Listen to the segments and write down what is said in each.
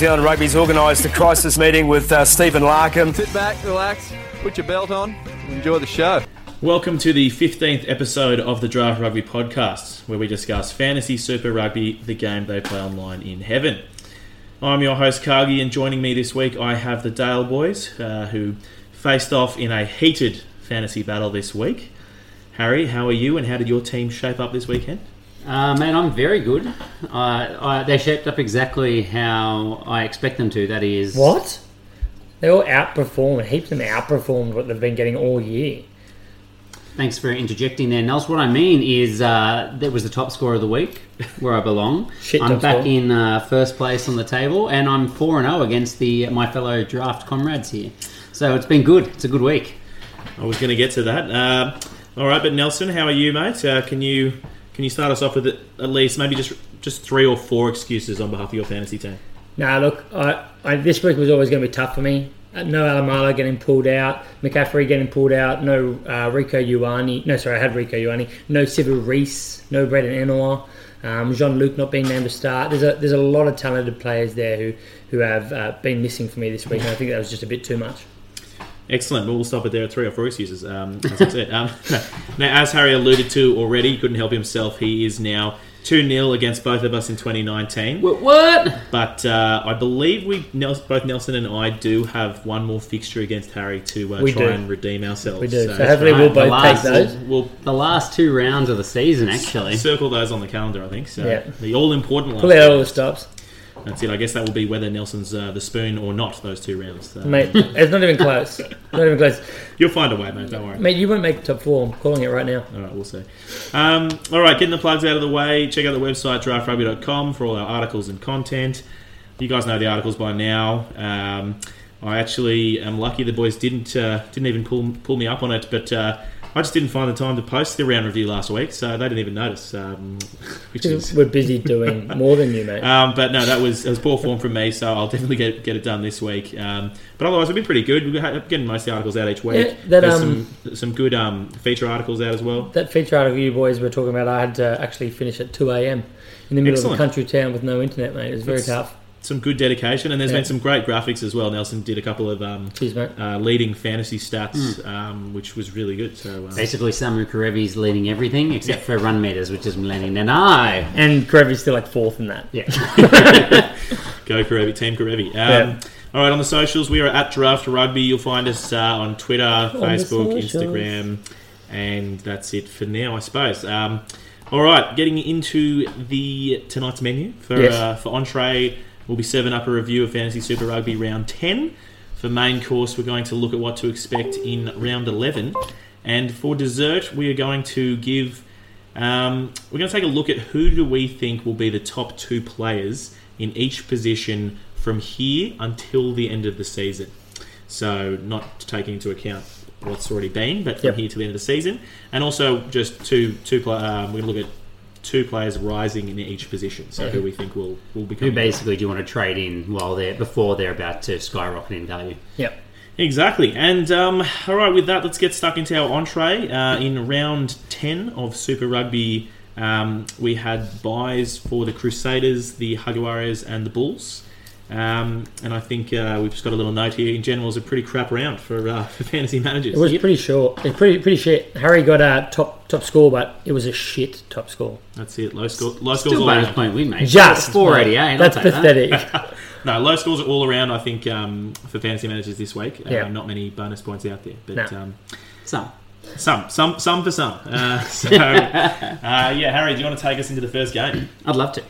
Zealand Rugby's organised a crisis meeting with uh, Stephen Larkham. Sit back, relax, put your belt on, enjoy the show. Welcome to the 15th episode of the Draft Rugby podcast, where we discuss fantasy super rugby, the game they play online in heaven. I'm your host, Cargie, and joining me this week I have the Dale boys, uh, who faced off in a heated fantasy battle this week. Harry, how are you, and how did your team shape up this weekend? Uh, man, I'm very good. Uh, I, they shaped up exactly how I expect them to. That is, What? They all outperformed. Heaps of them outperformed what they've been getting all year. Thanks for interjecting there, Nels. What I mean is, uh, that was the top score of the week, where I belong. Shit I'm back score. in uh, first place on the table, and I'm four and zero against the my fellow draft comrades here. So it's been good. It's a good week. I was going to get to that. Uh, all right, but Nelson, how are you, mate? Uh, can you can you start us off with at least maybe just just three or four excuses on behalf of your fantasy team? Nah, look, I, I, this week was always going to be tough for me. Uh, No Alaimalo getting pulled out, McCaffrey getting pulled out, no uh, Rieko Ioane. No, sorry, I had Rieko Ioane. No Sevu Reece, no Braydon Ennor. Um, Jean Luc not being named to start. There's a there's a lot of talented players there who who have uh, been missing for me this week, and I think that was just a bit too much. Excellent. Well, we'll stop it there at three or four excuses. Um, as I said. Um, no. Now, as Harry alluded to already, he couldn't help himself. He is now 2 0 against both of us in 2019. What? what? But uh, I believe we, both Nelson and I, do have one more fixture against Harry to uh, try do. and redeem ourselves. We do. So, So hopefully right. we'll The both last- take those. we'll The last two rounds of the season, actually. circle those on the calendar, I think. So Yeah. the all important Pull last out all the stops, That's it. I guess that will be whether Nelson's uh, the spoon or not, those two rounds. Uh, mate. It's not even close. Not even close. You'll find a way, mate. Don't worry. Mate, you won't make top four. I'm calling it right now. All right, we'll see. Um, all right, getting the plugs out of the way. Check out the website draftrugby.com for all our articles and content. You guys know the articles by now. Um, I actually am lucky the boys didn't uh, didn't even pull pull me up on it, but uh, I just didn't find the time to post the round review last week, so they didn't even notice. Um, which is We're busy doing more than you, mate. um, but no, that was, that was poor form from me, so I'll definitely get, get it done this week. Um, but otherwise, we've been pretty good. We're getting most of the articles out each week. Yeah, that, There's um, some, some good um, feature articles out as well. That feature article you boys were talking about, I had to actually finish at 2 a.m. in the middle Excellent. of a country town with no internet, mate. It was very tough. Some good dedication, and there's Yeah. been some great graphics as well. Nelson did a couple of um, Cheers, uh, leading fantasy stats, Hmm. um, which was really good. So uh, Basically, Samu Kerevi's leading everything except for run meters, which is landing there. No. And Kerevi's still like fourth in that. Yeah. Go Kerevi, Team Kerevi. Um, Yeah. All right, on the socials, we are at Draft Rugby. You'll find us uh, on Twitter, the Facebook. Instagram, and that's it for now, I suppose. Um, all right, getting into the tonight's menu for Yes. uh, for entree, we'll be serving up a review of Fantasy Super Rugby round ten. For main course, we're going to look at what to expect in round eleven, and for dessert, we are going to give. Um, we're going to take a look at who do we think will be the top two players in each position from here until the end of the season. So not taking into account what's already been, but from Yep. here to the end of the season, and also just two two. Um, we're going to look at two players rising in each position. So who we think will will become Who basically do you want to trade in while they're before they're about to skyrocket in value? Yep. Exactly. And um, all right, with that, let's get stuck into our entree. Uh, in round 10 of Super Rugby, um, we had buys for the Crusaders, the Jaguares, and the Bulls. Um, and I think uh, we've just got a little note here. In general, it's a pretty crap round for, uh, for fantasy managers. It was pretty short. It's pretty pretty shit. Harry got a top top score, but it was a shit top score. That's it. Low score. Low scores Still all bonus around. point win, mate. Just four eighty eight. That's pathetic. No, low scores are all around. I think um, for fantasy managers this week. Uh, Yeah. Not many bonus points out there, but No. um, Some. some, some, some for some. Uh, so, uh, yeah, Harry, do you want to take us into the first game? I'd love to.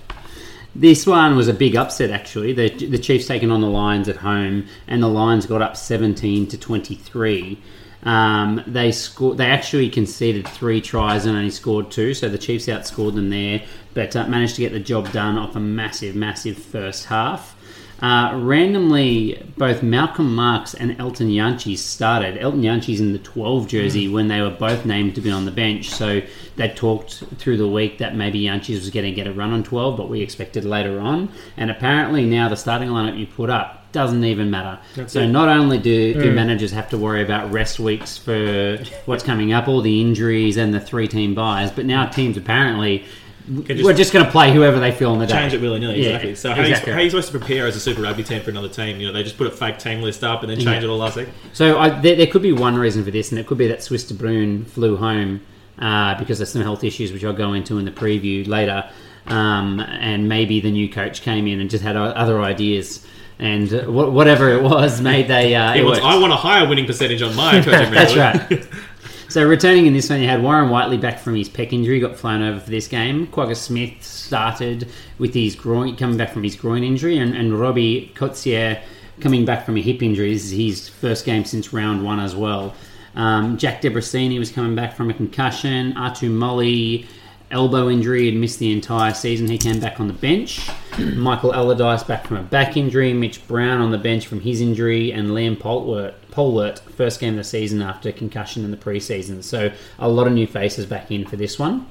This one was a big upset, actually. The, the Chiefs taking on the Lions at home, and the Lions got up 17 to 23. Um, they scored. They actually conceded three tries and only scored two, so the Chiefs outscored them there, but uh, managed to get the job done off a massive, massive first half. Uh, randomly, both Malcolm Marx and Elton Jantjies started. Elton Jantjies in the 12 jersey when they were both named to be on the bench. So they talked through the week that maybe Jantjies was going to get a run on 12, but we expected later on. And apparently now the starting lineup you put up doesn't even matter. That's so it. not only do, Mm. managers have to worry about rest weeks for what's coming up, all the injuries and the three team buys, but now teams apparently just we're just going to play whoever they feel on the day. change it willy nilly. Yeah, exactly. So how, exactly. You, how are you supposed to prepare as a Super Rugby team for another team? You know, they just put a fake team list up and then change Yeah. it all last second. So I, there, there could be one reason for this, and it could be that Swys de Bruin flew home uh, because of some health issues, which I'll go into in the preview later. Um, and maybe the new coach came in and just had other ideas, and uh, whatever it was, made they. Uh, it wants, worked. I want a higher winning percentage on my coaching That's right. So returning in this one, you had Warren Whiteley back from his pec injury, got flown over for this game. Kwagga Smith started with his groin, coming back from his groin injury, and, and Robbie Coetzee coming back from a hip injury. This is his first game since round one as well. Um, Jack Debreczeni was coming back from a concussion. Atu Moli elbow injury and missed the entire season. He came back on the bench. Michael Allardice back from a back injury. Mitch Brown on the bench from his injury, and Liam Polwart, Polwart first game of the season after concussion in the preseason. So a lot of new faces back in for this one.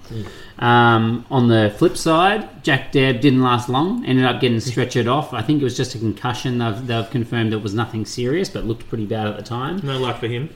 Um, on the flip side, Jack Deb didn't last long. Ended up getting stretchered off. I think it was just a concussion. They've, they've confirmed it was nothing serious, but looked pretty bad at the time. No luck for him.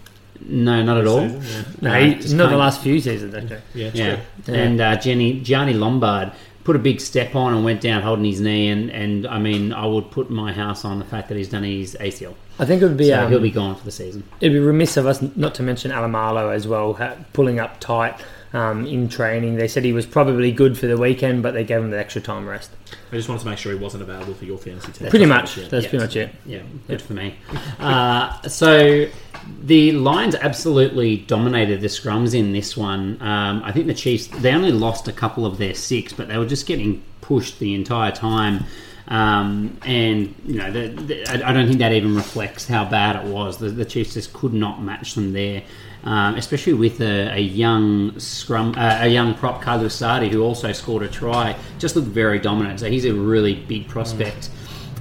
No, not at all. Season, No, Uh, he, not the last few seasons, actually. Yeah, it's yeah. And uh, Jenny, Gianni Lombard put a big step on and went down holding his knee. And, and I mean, I would put my house on the fact that he's done his ACL. I think it would be So um, he'll be gone for the season. it'd be remiss of us not to mention Alaimalo as well, ha- pulling up tight um, in training. They said he was probably good for the weekend, but they gave him the extra time rest. I just wanted to make sure he wasn't available for your fantasy team. Pretty much, Yeah. that's Yeah. pretty much it. Yeah, good for me. Uh, so the Lions absolutely dominated the scrums in this one. Um, I think the Chiefs they only lost a couple of their six, but they were just getting pushed the entire time. Um, and you know, the, the, I I don't think that even reflects how bad it was. The, the Chiefs just could not match them there, um, especially with a, a young scrum, uh, a young prop Carlu Sadie who also scored a try. Just looked very dominant. So he's a really big prospect.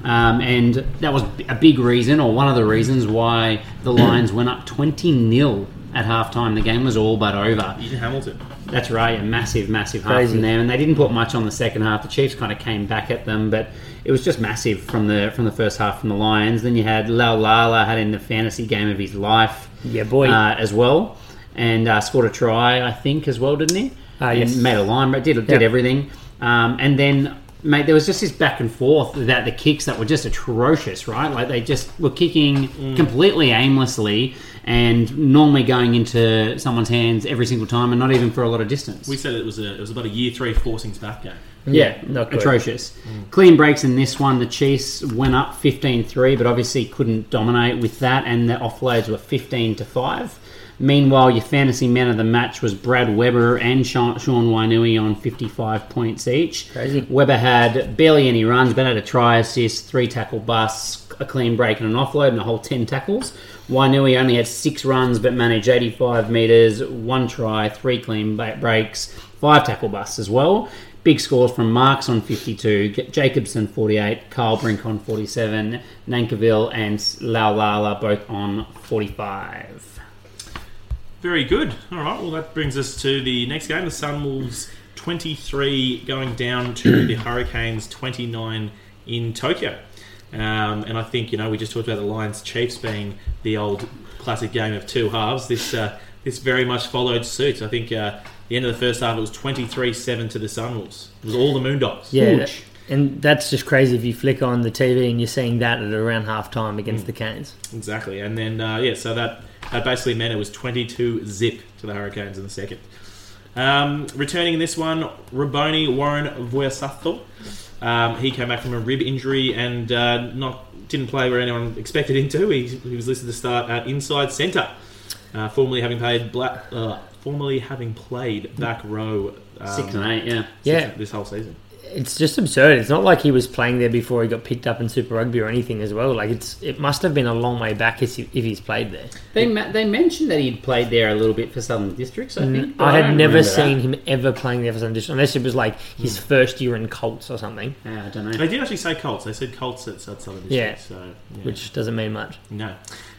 Um, and that was a big reason, or one of the reasons, why the Lions went up 20 0 at halftime. The game was all but over. Ian Hamilton. That's right, a massive, massive half Crazy. from there, and they didn't put much on the second half. The Chiefs kind of came back at them, but it was just massive from the from the first half from the Lions. Then you had Laulala had in the fantasy game of his life, Yeah, boy. uh, as well, and uh, scored a try, I think, as well, didn't he? And yes. made a line, but did did Yeah. everything, um, and then. Mate, there was just this back and forth that the kicks that were just atrocious, right? Like they just were kicking Mm. completely aimlessly and normally going into someone's hands every single time and not even for a lot of distance. We said it was a it was about a year three forcings back game. Yeah, not good. atrocious. Mm. Clean breaks in this one. The Chiefs went up 15-3, but obviously couldn't dominate with that, and the offloads were 15 to 5. Meanwhile, your fantasy man of the match was Brad Weber and Sean, Sean Wainui on 55 points each. Crazy. Weber had barely any runs, but had a try assist, three tackle busts, a clean break, and an offload, and a whole 10 tackles. Wainui only had six runs, but managed 85 metres, one try, three clean breaks, five tackle busts as well. Big scores from Marx on 52, J- Jacobson 48, Cyle Brink on 47, Nankivell and Laulala both on 45. Very good. All right. Well, that brings us to the next game. The Sunwolves 23 going down to the Hurricanes 29 in Tokyo. Um, and I think you know we just talked about the Lions Chiefs being the old classic game of two halves. This uh, this very much followed suit. I think uh, the end of the first half it was 23-7 to the Sunwolves. It was all the Moondogs. Yeah, Huge. that- and that's just crazy if you flick on the TV and you're seeing that at around half time Mm. against the Canes. Exactly, and then uh, yeah, so that that basically meant it was twenty-two zip to the Hurricanes in the second. Um, returning in this one, Raboni Warren Vuyasato. Um, he came back from a rib injury and uh, not didn't play where anyone expected him to. He, he was listed to start at inside centre, uh, formerly having played black, uh, formerly having played back row. Um, Six and eight, yeah. Yeah. this whole season. It's just absurd. It's not like he was playing there before he got picked up in Super Rugby or anything as well. Like it's it must have been a long way back if, he- if he's played there. They ma- they mentioned that he'd played there a little bit for Southern Districts, I mm, think. but I had don't never remember that. seen him ever playing there for some district, unless it was like his hmm. first year in Colts or something, Yeah, I don't know. They did actually say Colts. They said Colts at, at Southern District. Yeah. So yeah. which doesn't mean much. No.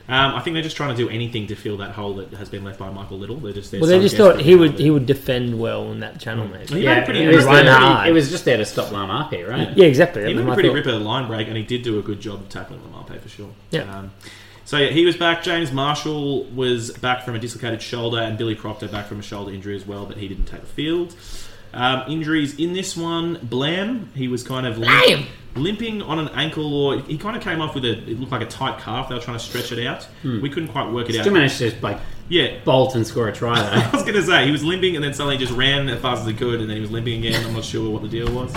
Um, I think they're just trying to do anything to fill that hole that has been left by Michael Little. They're just they're Well, they just thought he would he would defend well in that channel, mate. He Yeah, made a pretty, it, was run hard. it was just there to stop Laumape, right? Yeah, exactly. He made was a pretty thought. ripper line break, and he did do a good job of tackling Laumape for sure. Yeah. Um, so yeah, he was back. James Marshall was back from a dislocated shoulder, and Billy Proctor back from a shoulder injury as well, but he didn't take the field. Um, injuries in this one, Blam, he was kind of limp- limping on an ankle, or he kind of came off with a it looked like a tight calf. They were trying to stretch it out. We couldn't quite work it Still out. managed to like Yeah, bolt and score a try though. I was going to say he was limping and then suddenly just ran as fast as he could, and then he was limping again. I'm not sure what the deal was.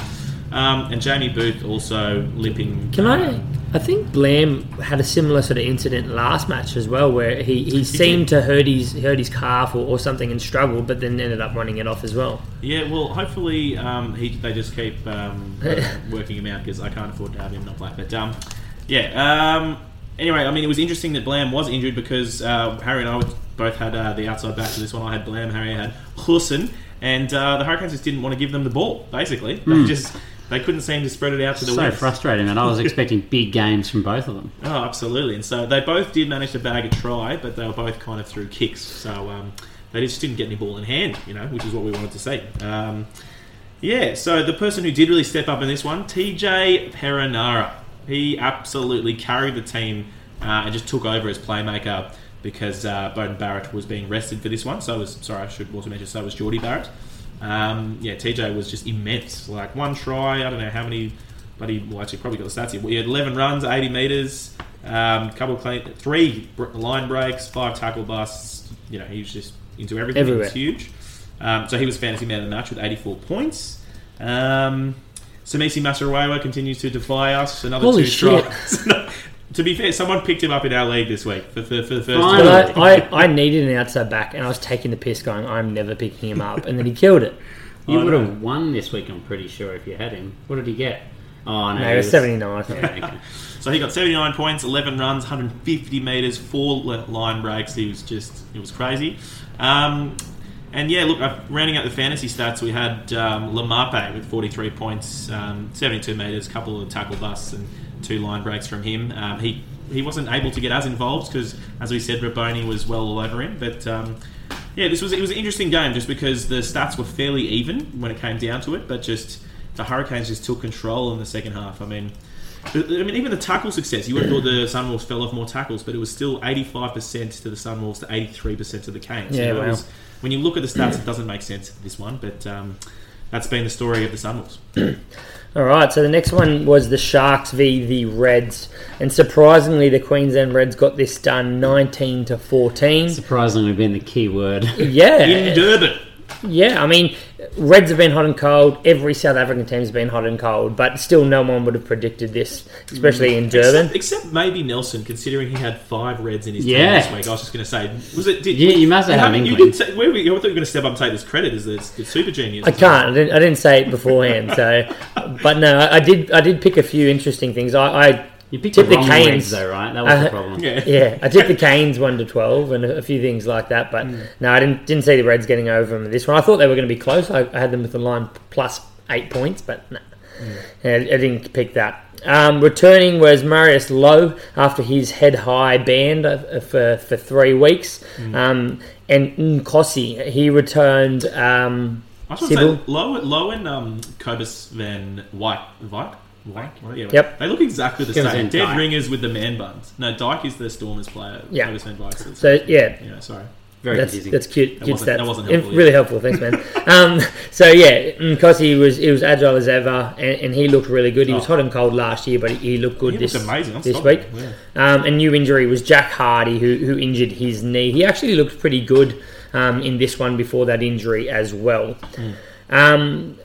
Um, and Jamie Booth also limping. Can I? I think Blam had a similar sort of incident last match as well, where he, he seemed to hurt his hurt his calf or, or something and struggled, but then ended up running it off as well. Yeah, well, hopefully um, he, they just keep um, working him out because I can't afford to have him not play. But um, yeah. Um, anyway, I mean, it was interesting that Blam was injured because uh, Harry and I both had uh, the outside back to this one. I had Blam, Harry had Hussein, and uh, the Hurricanes just didn't want to give them the ball. Basically, they just they couldn't seem to spread it out to the so wings. frustrating, and I was expecting big games from both of them. Oh, absolutely. And so they both did manage to bag a try, but they were both kind of through kicks. So um, they just didn't get any ball in hand, you know, which is what we wanted to see. Um, yeah, so the person who did really step up in this one, TJ Perenara. He absolutely carried the team uh, and just took over as playmaker because uh, Beauden Barrett was being rested for this one. So was sorry, I should also mention so was Jordie Barrett. Um, yeah, TJ was just immense. Like one try, I don't know how many, but he well, actually probably got the stats here. He had 11 runs, 80 meters, um, couple clean, three line breaks, five tackle busts. You know, he was just into everything. He was huge. Um, so he was fantasy man of the match with 84 points. Um, Semisi Masirewa continues to defy us. Another Holy two shit. tries. to be fair, someone picked him up in our league this week for, for, for the first Finally. time. I, I, I needed an outside back, and I was taking the piss, going, "I'm never picking him up," and then he killed it. You I would know. have won this week, I'm pretty sure, if you had him. What did he get? Oh no, No, it was 79. Yeah, okay. So he got 79 points, 11 runs, 150 metres, four li- line breaks. He was just, it was crazy. Um, and yeah, look, uh, rounding out the fantasy stats, we had um, Laumape with 43 points, um, 72 metres, couple of tackle busts, and two line breaks from him. Um, he he wasn't able to get as involved because, as we said, Raboni was well all over him. But um, yeah, this was it was an interesting game just because the stats were fairly even when it came down to it, but just the Hurricanes just took control in the second half. I mean. I mean, even the tackle success. You would have thought the Sunwolves fell off more tackles, but it was still 85% to the Sunwolves to 83% to the Canes. Yeah, You know, wow. was- when you look at the stats, it doesn't make sense, this one, but um, that's been the story of the Sunwolves. All right, so the next one was the Sharks v the Reds, and surprisingly, the Queensland Reds got this done 19 to 14. Surprisingly, been the key word. Yeah, In Durban. Yeah. I mean, Reds have been hot and cold. Every South African team's been hot and cold, but still, no one would have predicted this, especially in Durban. Except, except maybe Nelson, considering he had five Reds in his Yeah. team this week. I was just going to say, was it? Did, Yeah, you must have had You did say, where were you, I thought you were going to step up and take this credit as the, the super genius. I can't. I didn't, I didn't say it beforehand. So, but no, I, I did. I did pick a few interesting things. I, I You picked Tip the the Canes. Though, right? That was the Uh, problem. Yeah. yeah, I tipped the Canes one to twelve and a, a few things like that. But no, I didn't didn't see the Reds getting over them this one. I thought they were going to be close. I, I had them with the line plus eight points, but no, Yeah, I, I didn't pick that. Um, returning was Marius Louw after his head high ban uh, for for three weeks, um, and Nkosi he returned. Um, I was going to Sybil? say, Louw, Louw and um, Kobus van Wyk. White? White? Yeah, Yep. They look exactly the Cobus same. Dead Dyke. ringers with the man buns. No, Dyke is the Stormers player. Yeah. Cobus Van so yeah, yeah, sorry. Very that's, confusing. that's cute. That cute wasn't- stats. that wasn't It- helpful, really helpful. Thanks, man. um, so yeah, because he was he was agile as ever, and, and he looked really good. He was Oh. hot and cold last year, but he, he looked good He this looked amazing. I'm this week. yeah. Um, a new injury was Jack Hardy, who who injured his knee. He actually looked pretty good um, in this one before that injury as well. Hmm. Um,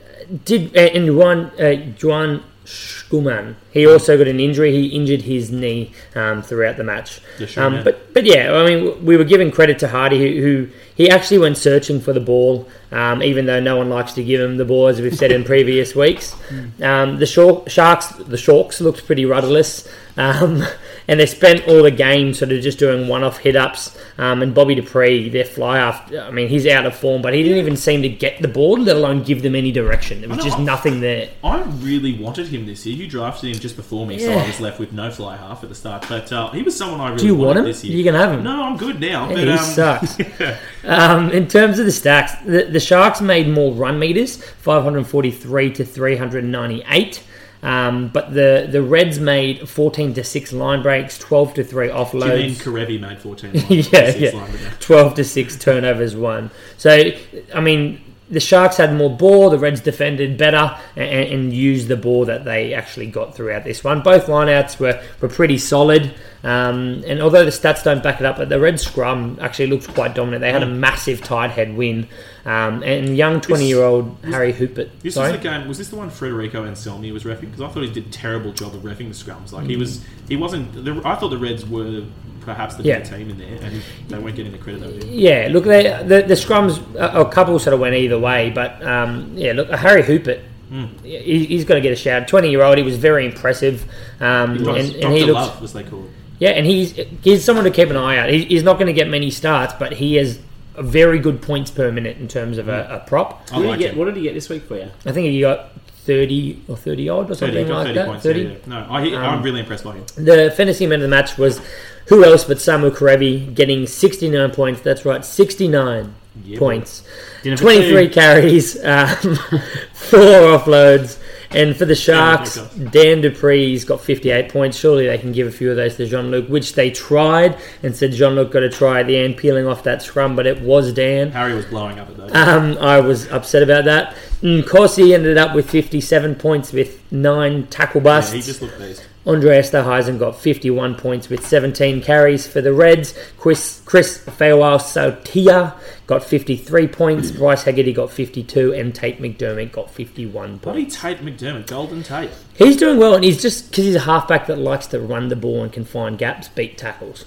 did and Juan uh, Juan Schumann, he also got an injury. He injured his knee um, throughout the match. Yeah, sure, um, yeah. But but yeah, I mean, we were giving credit to Hardy, who, who he actually went searching for the ball, um, even though no one likes to give him the ball, as we've said in previous weeks. Um, the Shor- Sharks, the Sharks looked pretty rudderless, um, and they spent all the game sort of just doing one-off hit-ups. Um, and Bobby du Preez, their fly half, I mean, he's out of form, but he didn't even seem to get the ball, let alone give them any direction. There was know, just I- nothing there. I really wanted him this year. You drafted him just before me, so I was left with no fly half at the start. But uh, he was someone I really Do you wanted want him? this year. You can have him. No, I'm good now. Yeah, but, he um, sucks. um, in terms of the stacks, the, the Sharks made more run meters, 543 to 398. Um, but the, the Reds made 14 to 6 line breaks, 12 to 3 Do you mean. Kerevi made 14? yeah, Six yeah. line with 12 to 6 turnovers won. So, I mean, the Sharks had more ball, the Reds defended better and, and used the ball that they actually got throughout this one. Both lineouts were, were pretty solid. Um, and although the stats don't back it up, but the Red scrum actually looked quite dominant. They had a massive tight head win. Um, and young 20 year old Harry Hoopert. This sorry? was the game. Was this the one Federico Anselmi was refing? Because I thought he did a terrible job of refing the scrums. Like he was, he wasn't. The, I thought the Reds were perhaps the Yeah. better team in there, and they weren't getting the credit they were getting. Yeah, look, they, the the scrums a, a couple sort of went either way, but um, yeah, look, Harry Hoopert, Hmm. he, he's got to get a shout. Twenty year old, he was very impressive, um, and, Dr. and he looks Love, as they call yeah, and he's he's someone to keep an eye out. He, he's not going to get many starts, but he has very good points per minute in terms of a, a prop. What did, like he get, what did he get this week for you? I think he got thirty or thirty odd or something got like 30 that. points. Thirty. Yeah, yeah. No, I, Um, I'm really impressed by him. The fantasy man of the match was who else but Samu Kerevi getting 69 points. That's right, 69 Yeah, points. 23 two. carries, um, four offloads. And for the Sharks, Dan du Preez's got 58 points. Surely they can give a few of those to Jean Luc, which they tried and said Jean Luc got to try at the end, peeling off that scrum, but it was Dan. Harry was blowing up at those. Um, I was upset about that. Nkosi ended up with 57 points with nine tackle yeah, busts. he just looked beast. Andre Esterhuizen got 51 points with 17 carries for the Reds. Chris, Chris Sautia got 53 points. Mm. Bryce Hegarty got 52. And Tate McDermott got 51 Bloody points. Tate McDermott, Golden Tate. He's doing well, and he's just because he's a halfback that likes to run the ball and can find gaps, beat tackles.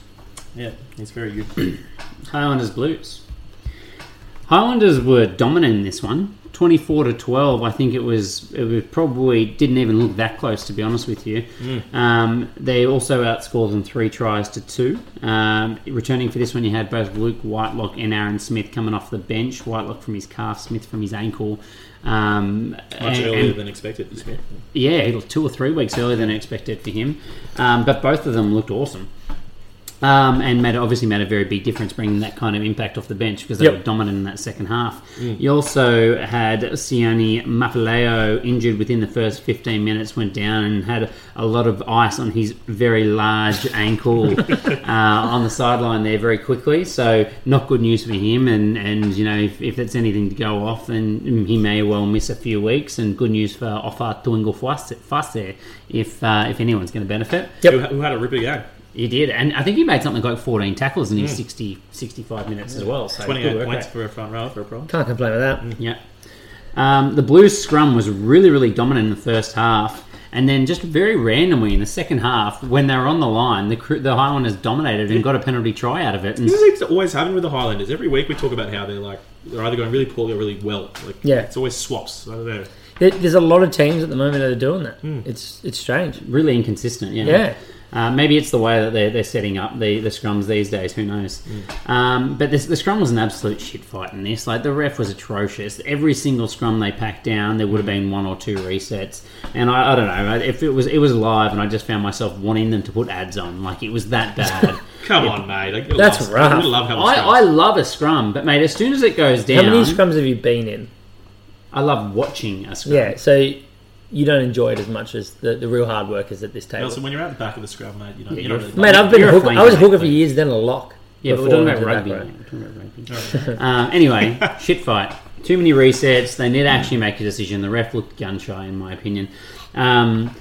Yeah, he's very good. Highlanders Blues. Highlanders were dominant in this one, twenty-four to twelve. I think it was. It was probably didn't even look that close, to be honest with you. Um, they also outscored them three tries to two. Um, returning for this one, you had both Luke Whitelock and Aaron Smith coming off the bench. Whitelock from his calf, Smith from his ankle. Um, Much and- earlier and- than expected yeah, two or three weeks earlier than expected for him. Um, but both of them looked awesome. Um, and made obviously made a very big difference bringing that kind of impact off the bench because they Yep. were dominant in that second half. You also had Sione Mafileo injured within the first 15 minutes, went down and had a lot of ice on his very large ankle uh, on the sideline there very quickly. So not good news for him. And, and you know if, if it's anything to go off, then he may well miss a few weeks. And good news for Ofa Tu'ungafasi if uh, if anyone's going to benefit. Yep. Who, who had a ripper game? He did, and I think he made something like 14 tackles in his hmm. 60, 65 minutes as well. So good 28 work points for a front row for a problem. Can't complain with that. Mm. Yeah. Um, the Blues scrum was really, really dominant in the first half. And then just very randomly in the second half, when they were on the line, the, the Highlanders dominated and got a penalty try out of it. And This seems to always happen with the Highlanders. Every week we talk about how they're like they're either going really poorly or really well. Like Yeah. it's always swaps. I don't know. There's a lot of teams at the moment that are doing that. Hmm. It's it's strange. really inconsistent, yeah. Yeah. Uh, maybe it's the way that they're, they're setting up the, the scrums these days. Who knows? Um, but this, the scrum was an absolute shit fight in this. Like the ref was atrocious. Every single scrum they packed down, there would have been one or two resets. And I, I don't know if it was it was live, and I just found myself wanting them to put ads on. Like it was that bad. Come on, mate. Like, That's love, rough. You love I. I love a scrum, but mate, as soon as it goes down, How many scrums have you been in? I love watching a scrum. Yeah, so you don't enjoy it as much as the, the real hard workers at this table. Also, when you're at the back of the scrum, mate, you know, Yeah, you don't really Mate, I've been a a hooker. I was a hooker for years, then a lock. Yeah, but we're talking about rugby. the mate. back We're talking about rugby. um, anyway, shit fight. Too many resets. They need to actually make a decision. The ref looked gun shy, in my opinion. Um,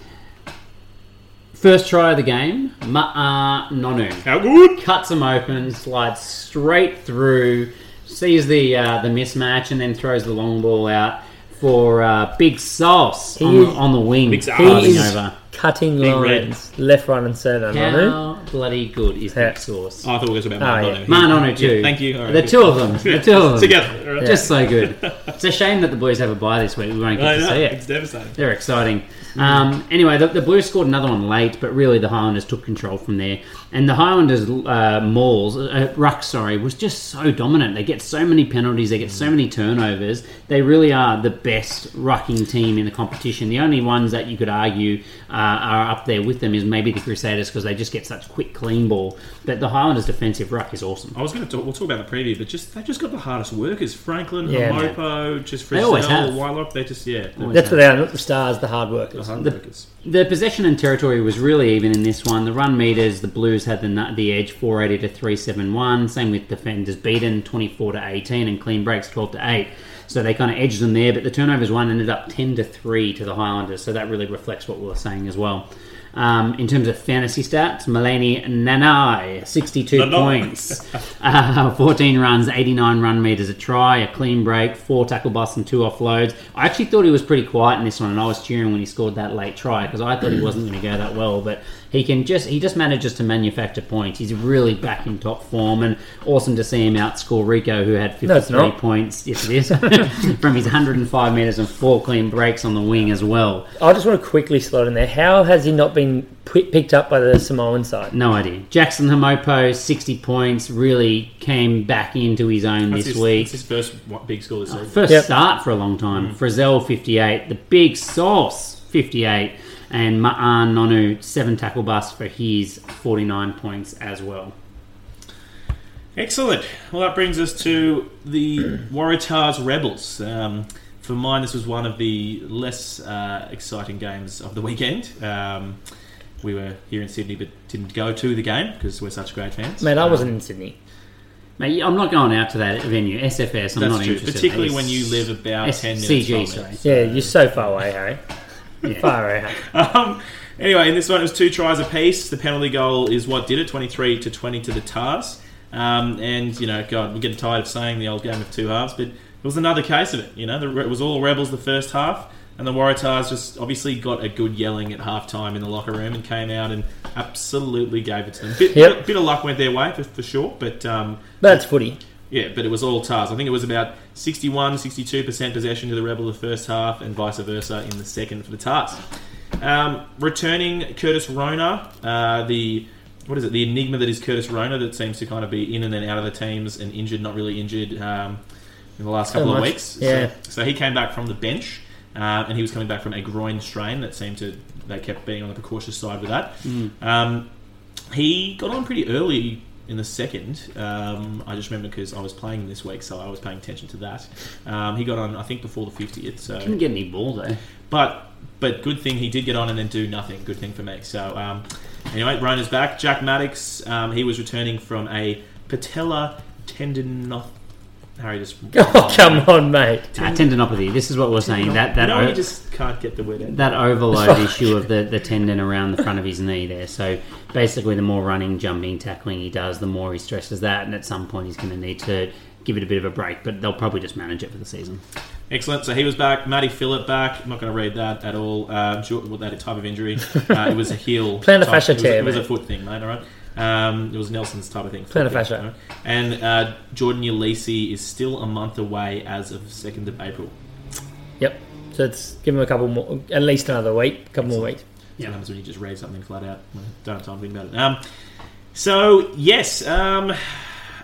first try of the game, Ma'a Nonu How good? cuts him open, slides straight through, sees the uh, the mismatch, and then throws the long ball out for uh, Big Sauce on, the, is- on the wing, Big Sauce. He is over. Cutting Big red. lines left, right, and centre. Nanu. How bloody good is Yeah. Big Sauce? Oh, I thought we were about Oh, Man yeah. Bono. Man too. Yeah, thank you. All right, the good. two of them. The two of them. Together. all right. Just so good. It's a shame that the Blues have a bye this week. We won't get I to know, see it. It's devastating. They're exciting. Um, anyway, the, the Blues scored another one late, but really the Highlanders took control from there. And the Highlanders' uh, mauls, uh, ruck, sorry, was just so dominant. They get so many penalties, they get so many turnovers. They really are the best rucking team in the competition. The only ones that you could argue uh, Uh, are up there with them is maybe the Crusaders because they just get such quick, clean ball. But the Highlanders' defensive ruck is awesome. I was going to talk. We'll talk about the preview, but just they just got the hardest workers. Franklin, Yeah, Hemopo, just They always have. Frizzell, Wylock. They just yeah, That's what they are, not the stars, the hard workers. the hard The- workers. The possession and territory was really even in this one. The run meters, the Blues had the the edge, four eighty to three seven one. Same with defenders beaten, twenty four to eighteen, and clean breaks twelve to eight. So they kind of edged them there. But the turnovers one ended up ten to three to the Highlanders. So that really reflects what we were saying as well. Um, in terms of fantasy stats, Melani Nanai, 62 Nanai. points, uh, 14 runs, 89 run meters a try, a clean break, four tackle busts, and two offloads. I actually thought he was pretty quiet in this one, and I was cheering when he scored that late try because I thought he wasn't going to go that well. But he can just he just manages to manufacture points. He's really back in top form, and awesome to see him outscore Rieko, who had 53 not. points. Yes, it is from his 105 meters and four clean breaks on the wing as well. I just want to quickly slot in there. How has he not been p- picked up by the Samoan side? No idea. Jackson Hemopo, 60 points, really came back into his own That's this his, week. It's his first wa- big score this uh, season. First Yep. start for a long time. Mm. Frizzell, 58. The big sauce, 58. And Ma'a Nonu, seven tackle busts for his 49 points as well. Excellent. Well, that brings us to the Waratahs Rebels. Um, for mine, this was one of the less uh, exciting games of the weekend. Um, we were here in Sydney, but didn't go to the game because we're such great fans. Mate, I Um, wasn't in Sydney. Mate, I'm not going out to that venue. SFS, I'm That's not true, interested. particularly when you live about S- 10 minutes CG, from it. sorry. Yeah, you're so far away, Harry. Yeah. Far. Harry. Um, anyway, in this one, it was two tries apiece. The penalty goal is what did it 23 to 20 to the Tars. Um, and, you know, God, we're getting tired of saying the old game of two halves, but it was another case of it. You know, the, it was all Rebels the first half, and the Waratahs just obviously got a good yelling at half time in the locker room and came out and absolutely gave it to them. Bit, Yep. bit, bit of luck went their way for, for sure, but. Um, That's footy. Yeah, but it was all Tars. I think it was about 61, 62% possession to the Rebel the first half, and vice versa in the second for the Tars. Um, returning Curtis Rona, uh, the what is it? The enigma that is Curtis Rona that seems to kind of be in and then out of the teams and injured, not really injured um, in the last So couple of much. weeks. Yeah. So, so he came back from the bench, uh, and he was coming back from a groin strain that seemed to they kept being on the precautious side with that. Um, he got on pretty early in the second. Um, I just remember because I was playing this week, so I was paying attention to that. Um, he got on, I think, before the fiftieth. So, Didn't get any ball though. but but good thing he did get on and then do nothing. Good thing for me. So um, anyway, Rona's back. Jack Maddocks, um, he was returning from a patella tendinoth. Harry just Oh, come on, mate. Uh, tendinopathy. This is what we're saying. That that no, o- you just can't get the word out. that overload issue of the, the tendon around the front of his knee there. So basically, the more running, jumping, tackling he does, the more he stresses that, and at some point he's going to need to give it a bit of a break. But they'll probably just manage it for the season. Excellent. So he was back. Matty Phillip back. I'm not going to read that at all. Uh, sure, what that type of injury. Uh, it was a heel. Plantar type- fascia it was, tear, It was a mate. foot thing, mate. All right. Um, it was Nelson's type of thing. Plantar fascia. right? And uh, Jordan Uelese is still a month away as of second of April. Yep. So let's give him a couple more, at least another week, a couple more weeks. Yeah. Happens when you just read something flat out? Don't have time to think about it. Um, so yes, um,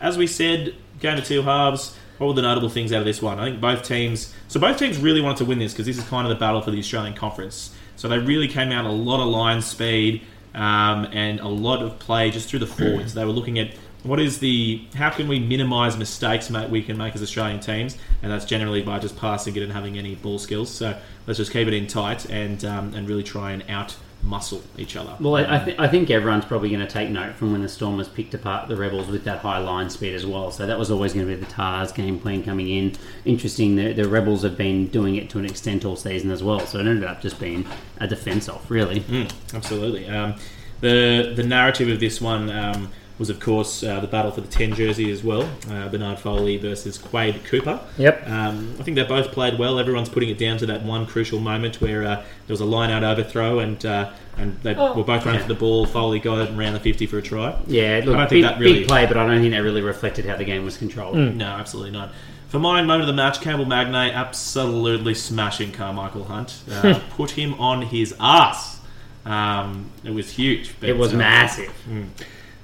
as we said, game of two halves. What were the notable things out of this one? I think both teams. So both teams really wanted to win this because this is kind of the battle for the Australian Conference. So they really came out a lot of line speed um, and a lot of play just through the forwards. They were looking at what is the how can we minimise mistakes mate, we can make as Australian teams, and that's generally by just passing it and having any ball skills. So let's just keep it in tight and um, and really try and out muscle each other. Well, I, I, th- I think everyone's probably going to take note from when the Stormers picked apart the Rebels with that high line speed as well. So that was always going to be the Tars game plan coming in. Interesting, the, the Rebels have been doing it to an extent all season as well. So it ended up just being a defence off, really. Mm, absolutely. Um, the the narrative of this one um, was, of course, uh, the battle for the ten jersey as well. Uh, Bernard Foley versus Quade Cooper. Yep. Um, I think they both played well. Everyone's putting it down to that one crucial moment where uh, there was a line-out overthrow and uh, and they Oh. were both running for the ball. Foley got it and ran the fifty for a try. Yeah, look, I don't think big, that really- big play, but I don't think that really reflected how the game was controlled. No, absolutely not. For mine, moment of the match, Campbell Magnay absolutely smashing Karmichael Hunt. Uh, put him on his ass. Um, it was huge. but, It was uh, massive.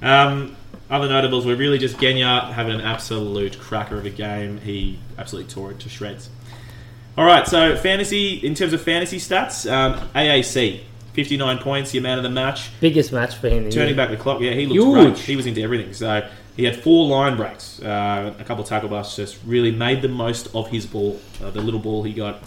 Um, other notables were really just Genia having an absolute cracker of a game. He absolutely tore it to shreds. All right, so fantasy in terms of fantasy stats, um, AAC 59 points, the amount of the match. Biggest match for him. Turning back the clock, yeah, he looked Huge. great. He was into everything. So he had four line breaks, uh, a couple of tackle busts, just really made the most of his ball, uh, the little ball he got.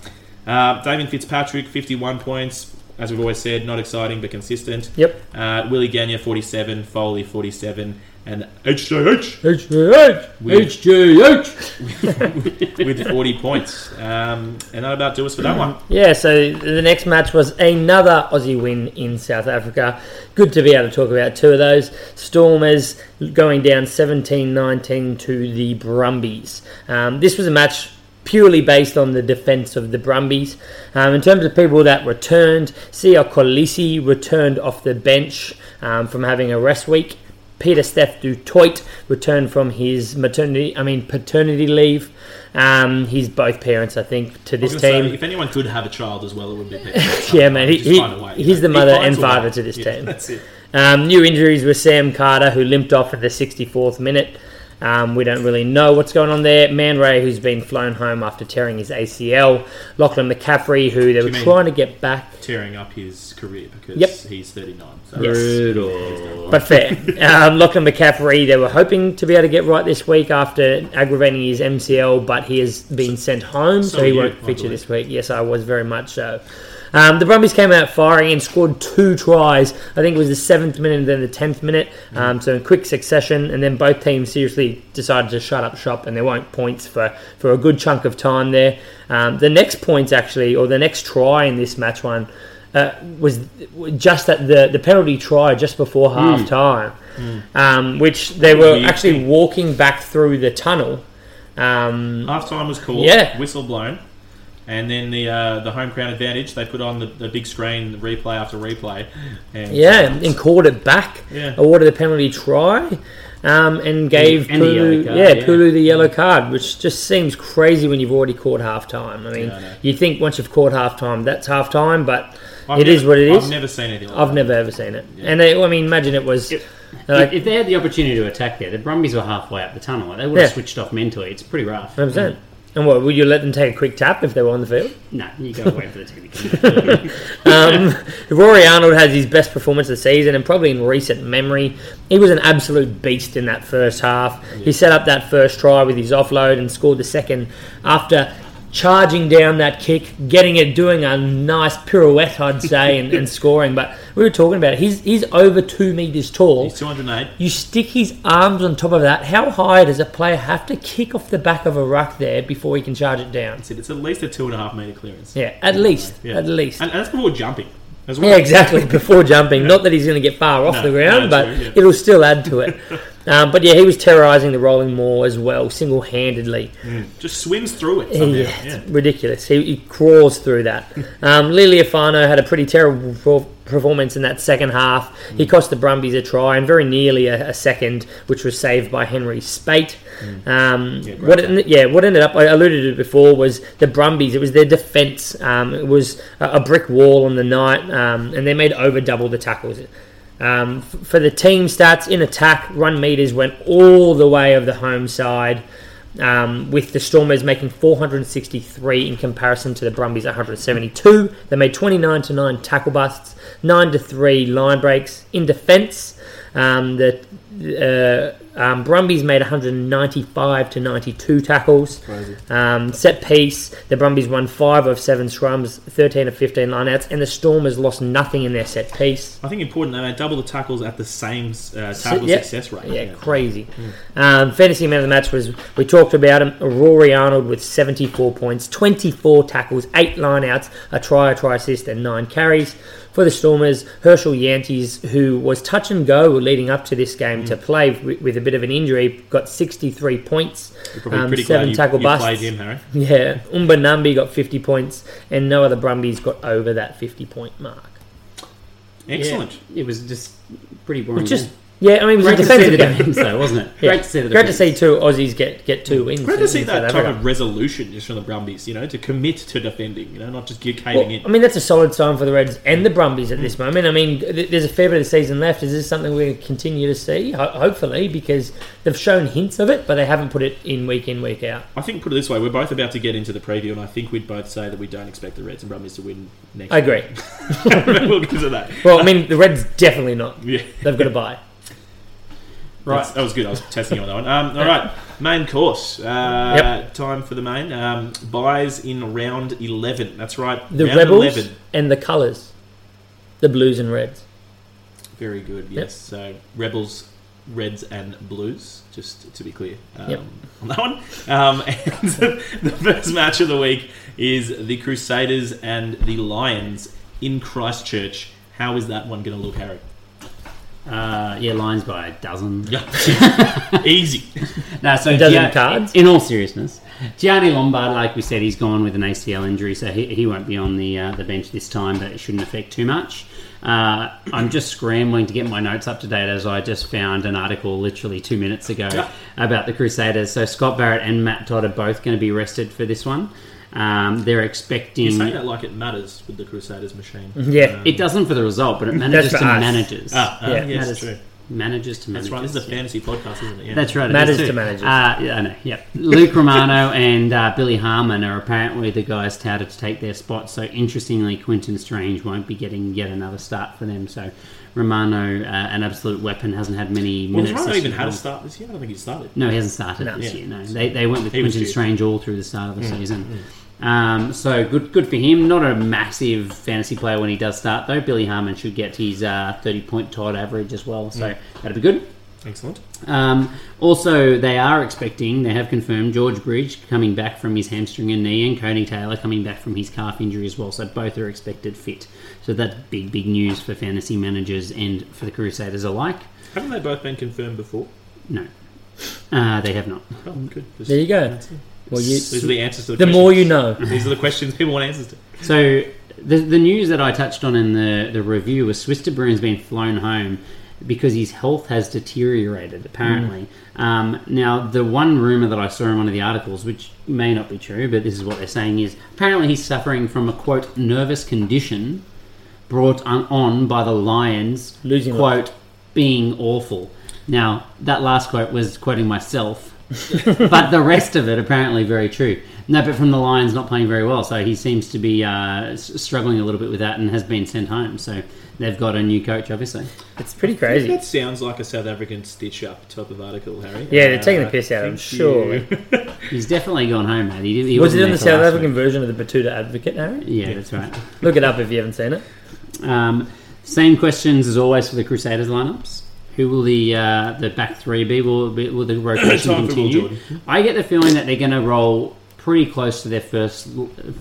Uh, Damien Fitzpatrick, 51 points. As we've always said, not exciting but consistent. Yep. Uh, Willie Gagne, 47. Foley, 47. And HJH HGH! With- HGH! with 40 points. Um, and that about do us for that one. Yeah, so the next match was another Aussie win in South Africa. Good to be able to talk about two of those. Stormers going down 17 19 to the Brumbies. Um, this was a match purely based on the defence of the Brumbies. Um, in terms of people that returned, Siya Kolisi returned off the bench um, from having a rest week. Pieter-Steph Du Toit returned from his maternity, I mean paternity leave. Um, he's both parents, I think, to this team. say, if anyone could have a child as well, it would be Peter. Yeah, man, he, he, way, he's know. the mother and father to this Yeah, team. That's it. Um, new injuries were Sam Carter, who limped off at the 64th minute. Um, we don't really know what's going on there. Man Ray, who's been flown home after tearing his ACL. Lachlan McCaffrey, who they were trying to get back. Tearing up his career because Yep. he's 39. So Yes. Brutal. But fair. um, Lachlan McCaffrey, they were hoping to be able to get right this week after aggravating his MCL, but he has been sent home, so, so he you, won't feature this week. Yes, I was very much so. Um, the Brumbies came out firing and scored two tries. I think it was the seventh minute and then the tenth minute. Um, so in quick succession, and then both teams seriously decided to shut up shop, and there weren't points for, for a good chunk of time there. Um, the next points actually, or the next try in this match one, uh, was just at the the penalty try just before half time, um, which they were actually walking back through the tunnel. Um, Half time was called, Yeah. whistle blown, and then the uh, the home crowd advantage. They put on the, the big screen, replay after replay. And yeah, and called it back. Yeah. Awarded a penalty try. Um, and gave And the yellow Pulu, card, yeah, yeah. Pulu the yellow card, which just seems crazy when you've already caught half time. I mean, Yeah, I you think once you've caught half time, that's half time, but I've it is never- what it is. I've never seen anything like I've that. never ever seen it. And they, I mean, imagine it was If, like if they had the opportunity to attack there, the Brumbies were halfway up the tunnel. They would have Yeah. switched off mentally. It's pretty rough. 100%. And what would you let them take a quick tap if they were on the field? No, you to wait for the team to come back. Um, Rory Arnold has his best performance of the season and probably in recent memory. He was an absolute beast in that first half. He set up that first try with his offload and scored the second after charging down that kick, getting it, doing a nice pirouette, I'd say, and, and scoring. But we were talking about it. He's, he's over two metres tall. He's 208. You stick his arms on top of that. How high does a player have to kick off the back of a ruck there before he can charge it down? It's, it's at least a two and a half meter clearance. Yeah, at least. Yeah. At least. and, and that's before jumping as well. Yeah, exactly. Before jumping, not that he's going to get far off No, the ground, no, but true, yeah. it'll still add to it. um, but yeah, he was terrorising the rolling maul as well, single-handedly. Just swims through it. Somehow. Yeah, ridiculous. He, he crawls through that. Um, Liliafano had a pretty terrible performance in that second half. He cost the Brumbies a try and very nearly a, a second, which was saved by Henry Speight. Um, Yeah, what it, yeah, what ended up I alluded to it before was the Brumbies. It was their defence. Um, it was a, a brick wall on the night, um, and they made over double the tackles. Um, f- for the team stats in attack, run meters went all the way of the home side, um, with the Stormers making 463 in comparison to the Brumbies 172. They made 29 to 9 tackle busts, 9 to 3 line breaks. In defence, um, the uh, um, Brumbies made 195 to 92 tackles. Um, set piece, the Brumbies won 5 of 7 scrums, 13 of 15 lineouts, and the Stormers lost nothing in their set piece. I think important that they made double the tackles at the same uh, tackle yeah. success rate. Yeah, crazy. Um, fantasy man of the match was we talked about him. Rory Arnold with 74 points, 24 tackles, eight lineouts, a try, a try assist, and nine carries. For the Stormers, Herschel Jantjies, who was touch and go leading up to this game to play with, with a bit of an injury, got 63 points, You're um, seven tackle you busts. played him, Harry. Yeah, Umba Nambi got 50 points, and no other Brumbies got over that 50 point mark. Excellent. Yeah, it was just pretty boring. Which just game. Yeah, I mean, it was Great a to see the game. defence, though, wasn't it? Yeah. Great to see the Great to defence. see two Aussies get, get two wins. Great to see in that South type Africa. of resolution just from the Brumbies, you know, to commit to defending, you know, not just get Well, caving in. I mean, that's a solid sign for the Reds and the Brumbies at this mm. moment. I mean, th- there's a fair bit of season left. Is this something we're going to continue to see? Ho- hopefully, because they've shown hints of it, but they haven't put it in week in, week out. I think, put it this way, we're both about to get into the preview, and I think we'd both say that we don't expect the Reds and Brumbies to win next I agree. year. we'll get to that. Well, I mean, the Reds definitely not. Yeah. They've got to buy. Right, that was good. I was testing you on that one. Um, all right, main course. Uh, Yep. Time for the main. Um, buys in round 11. That's right. The round Rebels 11. and the colours, the Blues and Reds. Very good, yes. So, Rebels, Reds, and Blues, just to be clear um, Yep. on that one. Um, and the first match of the week is the Crusaders and the Lions in Christchurch. How is that one going to look, Harry? Uh, yeah, lines by a dozen. Yeah. Easy. No, so Dozen Gia- cards? In all seriousness, Gianni Lombard, like we said, he's gone with an ACL injury, so he, he won't be on the uh, the bench this time, but it shouldn't affect too much. Uh, I'm just scrambling to get my notes up to date as I just found an article literally two minutes ago Yeah. about the Crusaders. So Scott Barrett and Matt Todd are both going to be rested for this one. Um, they're expecting. You say that like it matters with the Crusaders machine. Yeah. It doesn't for the result, but it manages for to us. managers. Ah, ah, Yeah. yes, Matters- true. Manages to managers. That's right. This is a yeah. fantasy podcast, isn't it? Yeah. That's right. it Matters is too. to managers. Uh, yeah, I know. Yep. Luke Romano and uh, Billy Harmon are apparently the guys touted to take their spot. So interestingly, Quinton Strange won't be getting yet another start for them. So Romano, uh, an absolute weapon, hasn't had many Well, minutes. has Ryan even had a start this year? I don't think he started. No, he hasn't started No. this Yeah. year. No, they, they went with He was Quinton. Strange all through the start of the season. Um, so good, good for him. Not a massive fantasy player when he does start though. Billy Harmon should get his uh, thirty point Todd average as well. So that'd be good. Excellent. Um, also, they are expecting, they have confirmed George Bridge coming back from his hamstring and knee, and Cody Taylor coming back from his calf injury as well. So both are expected fit. So that's big, big news for fantasy managers and for the Crusaders alike. Haven't they both been confirmed before? No, uh, they have not. Oh, good. There you go. Well, you, These are the answers to the, the questions. more you know. These are the questions people want answers to. So the the news that I touched on in the the review was Swys de Bruin's been flown home because his health has deteriorated. Apparently, um, now the one rumor that I saw in one of the articles, which may not be true, but this is what they're saying is apparently he's suffering from a quote nervous condition brought on, on by the Lions Losing quote being awful. Now that last quote was quoting myself. but the rest of it apparently very true. No, but from the Lions not playing very well, so he seems to be uh, struggling a little bit with that and has been sent home. So they've got a new coach, obviously. It's pretty crazy. That sounds like a South African stitch up type of article, Harry. Yeah, they're taking the Uh, piss out of him, thank surely. He's definitely gone home, mate. He, he Was it wasn't in the South last African week. version of the Betoota Advocate, Harry? Yeah, that's right. Look it up if you haven't seen it. Um, same questions as always for the Crusaders lineups. Who will the uh, the back three be? Will, will the rotation Time for Will continue? I get the feeling that they're going to roll pretty close to their first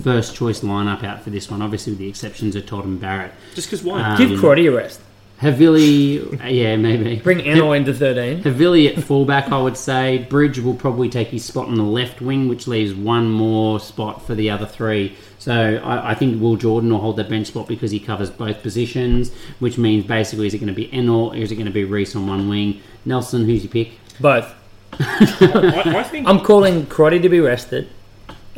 first choice lineup out for this one. Obviously, with the exceptions of Todd and Barrett. Just because why? Um, Give Crotty a rest. Havili, yeah, maybe. Bring Ennor into 13. Havili at fullback, I would say. Bridge will probably take his spot on the left wing, which leaves one more spot for the other three. So I, I think Will Jordan will hold the bench spot because he covers both positions, which means basically is it going to be Ennor or is it going to be Reece on one wing? Nelson, who's your pick? Both. I, I think I'm calling Crotty to be rested.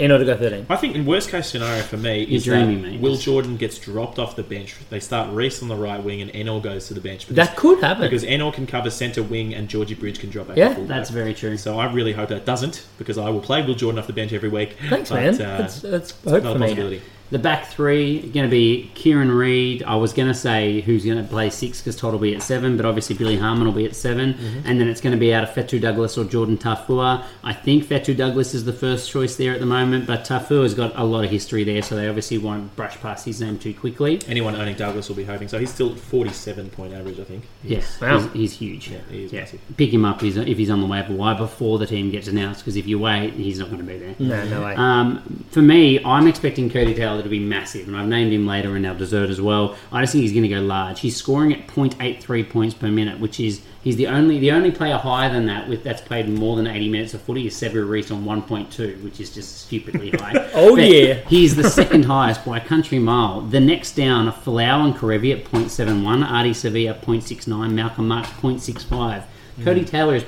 Ennor to go 13. I think in worst case scenario for me You're is dreaming, that mate. Will Jordan gets dropped off the bench. They start Reece on the right wing and Ennor goes to the bench. Because, That could happen. because Ennor can cover centre wing and Georgie Bridge can drop back. Yeah, to fullback. That's very true. So I really hope that doesn't because I will play Will Jordan off the bench every week. Thanks, But, man. Uh, that's, that's hope not for a me. possibility. The back three going to be Kieran Read. I was going to say who's going to play six because Todd will be at seven, but obviously Billy Harmon will be at 7 and then it's going to be out of Whetu Douglas or Jordan Taufua. I think Whetu Douglas is the first choice there at the moment, but Taufua's got a lot of history there, so they obviously won't brush past his name too quickly. Anyone owning Douglas will be hoping. So he's still 47 point average, I think. Yes, Wow. he's, he's huge. Yeah, he is massive. Pick him up if he's, if he's on the waiver wire before the team gets announced, because if you wait, he's not going to be there. No, no way. Um, for me, I'm expecting Cody Taylor to be massive, and I've named him later in our dessert as well. I just think he's going to go large. He's scoring at 0.83 points per minute, which is He's the only the only player higher than that with that's played more than 80 minutes of footy is Sevu Reece on 1.2, which is just stupidly high. Oh, But yeah. He's the second highest by a country mile. The next down are Falau and Kerevi at 0.71, Ardie Savea 0.69, Malcolm Marx 0.65. Mm. Cody Taylor is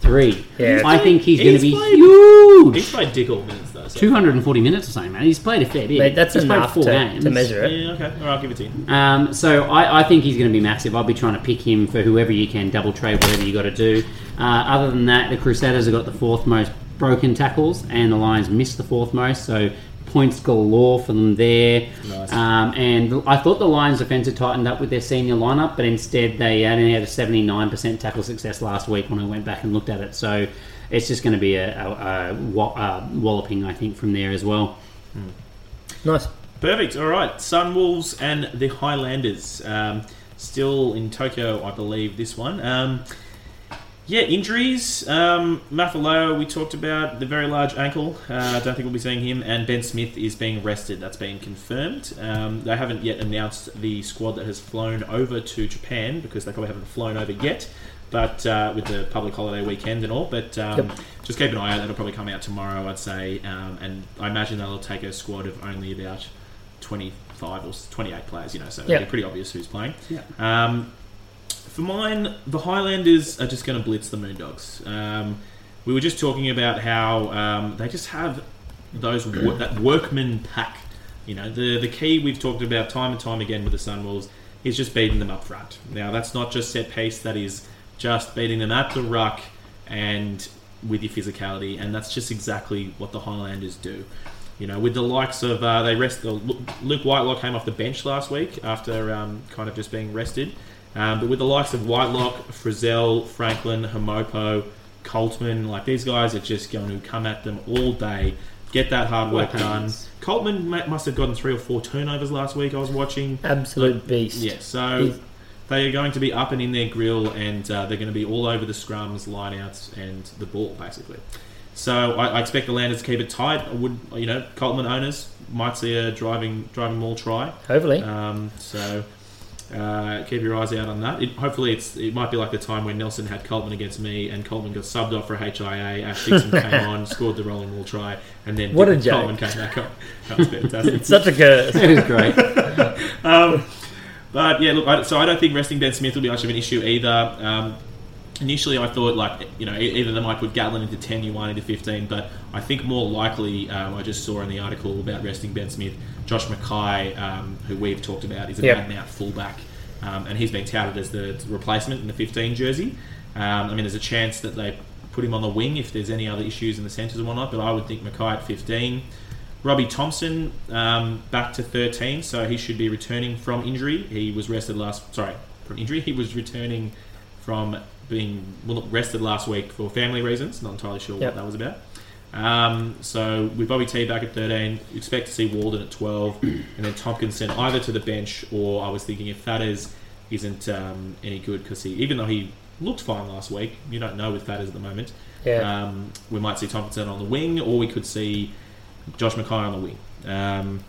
0.83. Yeah. I think he's, He's going to be played- huge. He's played dick all minutes though. So. 240 minutes or something, man. He's played a fair bit. Mate, that's he's enough played to, games. to measure it. Yeah, okay. All right, I'll give it to you. Um, so I, I think he's going to be massive. I'll be trying to pick him for whoever you can, double trade, whatever you got to do. Uh, other than that, the Crusaders have got the fourth most broken tackles, and the Lions missed the fourth most. So points galore for them there. Nice. Um, and I thought the Lions' defence had tightened up with their senior lineup, but instead they only had a 79% tackle success last week when I went back and looked at it. So it's just going to be a, a, a, a walloping, I think, from there as well. Nice. Perfect. All right. Sunwolves and the Highlanders. Um, still in Tokyo, I believe, this one. Um, yeah, injuries. Um, we talked about the very large ankle. Uh, I don't think we'll be seeing him. And Ben Smith is being rested. That's been confirmed. Um, they haven't yet announced the squad that has flown over to Japan because they probably haven't flown over yet. But uh, with the public holiday weekend and all, but um, Yep. just keep an eye out. That'll probably come out tomorrow, I'd say. Um, and I imagine they'll take a squad of only about 25 or 28 players, you know, so it'll be pretty obvious who's playing. Yeah. Um, for mine, the Highlanders are just going to blitz the Moondogs. Um, we were just talking about how um, they just have those wo- that workman pack. You know, the the key we've talked about time and time again with the Sunwolves is just beating them up front. Now, that's not just set pace; that is just beating them at the ruck and with your physicality, and that's just exactly what the Highlanders do. You know, with the likes of uh, they rest. Lu- Luke Whitelock came off the bench last week after um, kind of just being rested. Um, but with the likes of Whitelock, Frizzell, Franklin, Hemopo, Coltman, like these guys are just going to come at them all day, get that hard work done. Coltman ma- must have gotten three or four turnovers last week. I was watching. Absolute beast. Yeah, so He's- they are going to be up and in their grill, and uh, they're going to be all over the scrums, lineouts, and the ball basically. So I, I expect the Landers to keep it tight. I would, you know, Coltman owners might see a driving driving maul try. Hopefully. Um, so uh, keep your eyes out on that. It, hopefully, it's it might be like the time when Nelson had Coltman against me, and Coltman got subbed off for HIA. Ash Dixon came on, scored the rolling maul try, and then What a joke. Coltman came back on. That was fantastic. it's such a curse. It was great. Um, but yeah, look, I, so I don't think resting Ben Smith will be much of an issue either. Um, initially, I thought like you know either they might put Gatland into ten, you into fifteen, but I think more likely um, I just saw in the article about resting Ben Smith, Josh McKay, um, who we've talked about, is a Yep. fullback, um, and he's been touted as the replacement in the fifteen jersey. Um, I mean, there's a chance that they put him on the wing if there's any other issues in the centres and whatnot, but I would think McKay at fifteen. Robbie Thompson um, back to 13, so he should be returning from injury. He was rested last, sorry, from injury. He was returning from being well, rested last week for family reasons. Not entirely sure Yep. what that was about. Um, so with Bobby T back at 13, you expect to see Walden at 12, and then Tomkinson either to the bench or I was thinking if Fadders isn't um, any good because he, even though he looked fine last week, you don't know with Fadders at the moment. Yeah. Um, we might see Tomkinson on the wing, or we could see Josh McKay on the wing. Um,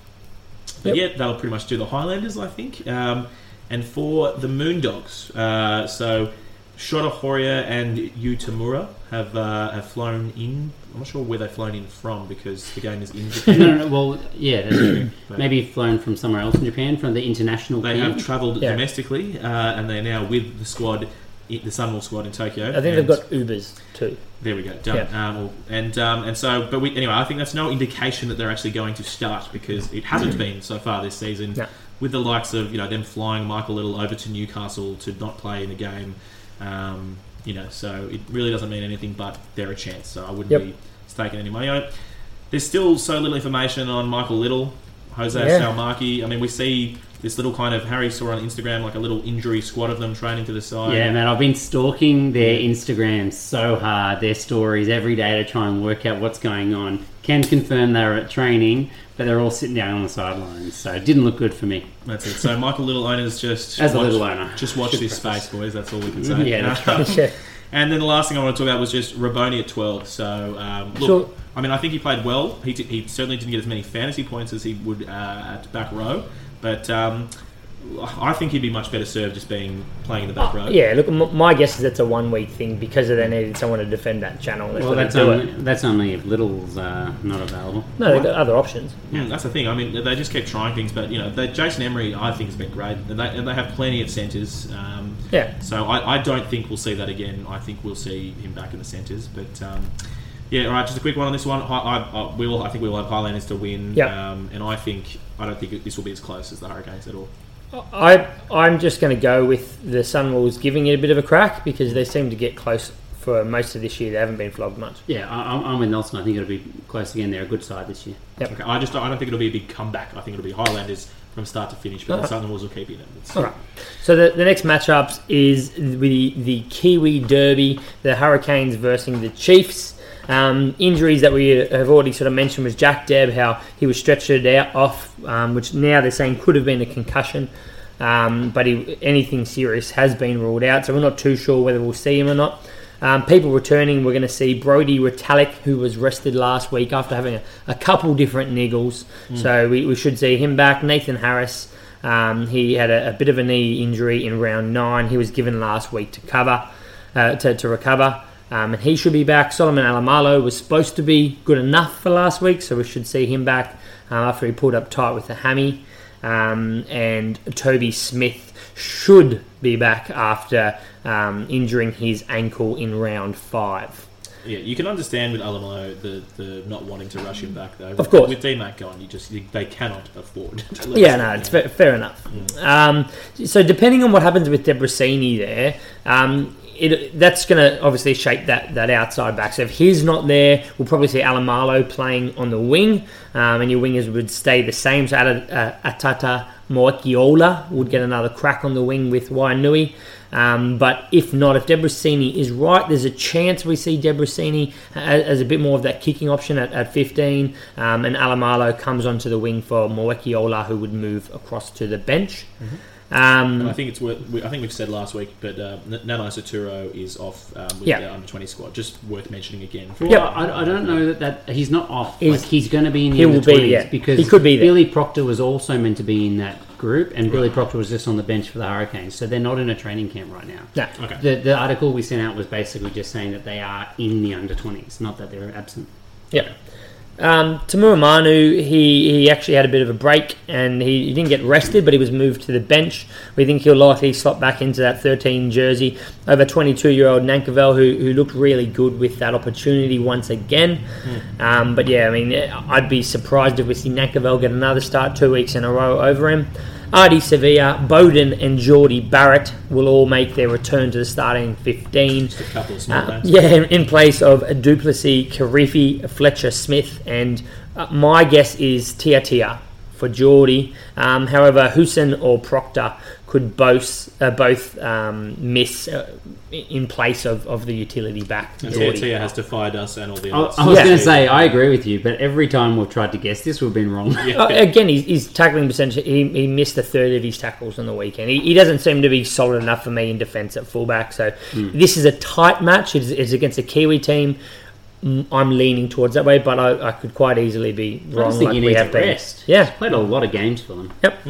but Yep. yeah, that'll pretty much do the Highlanders, I think. Um, and for the Moondogs, uh, so Shota Horie and Yu Tamura have uh, have flown in. I'm not sure where they've flown in from because the game is in Japan. no, no, well, yeah, that's true. Maybe flown from somewhere else in Japan, from the international They camp. have travelled Yeah. domestically, uh, and they're now with the squad, i- the Sunwolf squad in Tokyo. I think they've got Ubers too. There we go. Done. Um, well, and um, and so, but we, anyway, I think that's no indication that they're actually going to start because it hasn't been so far this season. No. With the likes of you know them flying Michael Little over to Newcastle to not play in the game, um, you know, so it really doesn't mean anything. But they're a chance, so I wouldn't Yep. be staking any money on it. There's still so little information on Michael Little, Jose Yeah. Salmaki. I mean, we see this little kind of Harry saw on Instagram like a little injury squad of them training to the side. Yeah, man, I've been stalking their Instagram so hard, their stories every day to try and work out what's going on. Can confirm they're at training, but they're all sitting down on the sidelines, so it didn't look good for me. That's it. So Michael Little owners just As a watch, little owner. just watch Should this preface. space, boys. That's all we can say. Yeah, that's Yeah. And then the last thing I want to talk about was just Raboni at twelve. So um, look, Sure. I mean, I think he played well. He, did, he certainly didn't get as many fantasy points as he would uh, at back row, but um, I think he'd be much better served just being playing in the back row. Yeah, look, m- my guess is it's a one week thing because they needed someone to defend that channel. That's Well, that's do only, it. that's only if Little's uh, not available. No, they've got other options. Yeah, that's the thing. I mean, they just keep trying things, but you know, they, Jason Emery, I think, has been great, and they, and they have plenty of centres. Um, Yeah. So I, I don't think we'll see that again. I think we'll see him back in the centres, but. Um, yeah, all right. Just a quick one on this one. I, I, I, we'll, I think we'll have Highlanders to win, Yep. um, and I think I don't think this will be as close as the Hurricanes at all. I I'm just going to go with the Sunwolves giving it a bit of a crack because they seem to get close for most of this year. They haven't been flogged much. Yeah, I, I'm- I'm with Nelson. I think it'll be close again. They're a good side this year. Okay, I just don't, I don't think it'll be a big comeback. I think it'll be Highlanders from start to finish, but the Alright. Southern Wolves will keep in it. It's- All right. So the, the next matchups is the the Kiwi Derby, the Hurricanes versus the Chiefs. Um, injuries that we have already sort of mentioned was Jack Debb, how he was stretched out off, um, which now they're saying could have been a concussion, um, but he, anything serious has been ruled out. So we're not too sure whether we'll see him or not. Um, people returning, we're going to see Brodie Retallick, who was rested last week after having a, a couple different niggles. So we, we should see him back. Nathan Harris, um, he had a, a bit of a knee injury in round nine. He was given last week to cover, uh, to, to recover, um, and he should be back. Solomon Alaimalo was supposed to be good enough for last week, so we should see him back um, after he pulled up tight with the hammy. Um, and Toby Smith should be back after um, injuring his ankle in round five. Yeah, you can understand with Alaimalo the, the not wanting to rush him back though. Of course. with DMAC gone, you just you, they cannot afford. To Yeah, no, it's fair, fair enough. Um, so depending on what happens with Debreczeni there, um, it, that's going to obviously shape that, that outside back. So if he's not there, we'll probably see Alaimalo playing on the wing, um, and your wingers would stay the same. So uh, Atata Moekiola would get another crack on the wing with Wainui. Um, but if not, if Debreczeni is right, there's a chance we see Debreczeni as, as a bit more of that kicking option at, at 15, um, and Alaimalo comes onto the wing for Moekiola, who would move across to the bench. And I Um, think it's worth. we- I think we've said last week, but uh, N- Nano Saturo is off um, with Yeah. the under twenty squad. Just worth mentioning again. Well, Yep. I, I don't know that, that he's not off. He's- like he's going to be in the he will be, 20s yeah. because He could be there. Billy Proctor was also meant to be in that group, and Billy Proctor was just on the bench for the Hurricanes, so they're not in a training camp right now. no. Okay. The, the article we sent out was basically just saying that they are in the under 20s, not that they're absent. Yeah. Um, Tumua Manu, he, he actually had a bit of a break and he, he didn't get rested, but he was moved to the bench. We think he'll likely slot back into that 13 jersey over 22 year old Nankivell, who, who looked really good with that opportunity once again. Um, but yeah, I mean, I'd be surprised if we see Nankivell get another start two weeks in a row over him. Ardie Savea, Beauden, and Jordie Barrett will all make their return to the starting 15. Just a couple of small Uh, yeah, in place of Duplessis, Kirifi, Fletcher Smith, and uh, my guess is Tiatia for Jordie. Um, however, Hussein or Proctor could both uh, both um, miss uh, in place of, of the utility back. And Jordie. Tia has defied us and all the I, others. I was Yeah. going to say, I agree with you, but every time we've tried to guess this, we've been wrong. Uh, again, he's, his tackling percentage, he, he missed a third of his tackles on the weekend. He, he doesn't seem to be solid enough for me in defence at fullback. So this is a tight match. It's, it's against a Kiwi team. Mm, I'm leaning towards that way, but I, I could quite easily be I wrong just think like he we needs have a been. rest. Yeah. He's played a lot of games for them. Yep.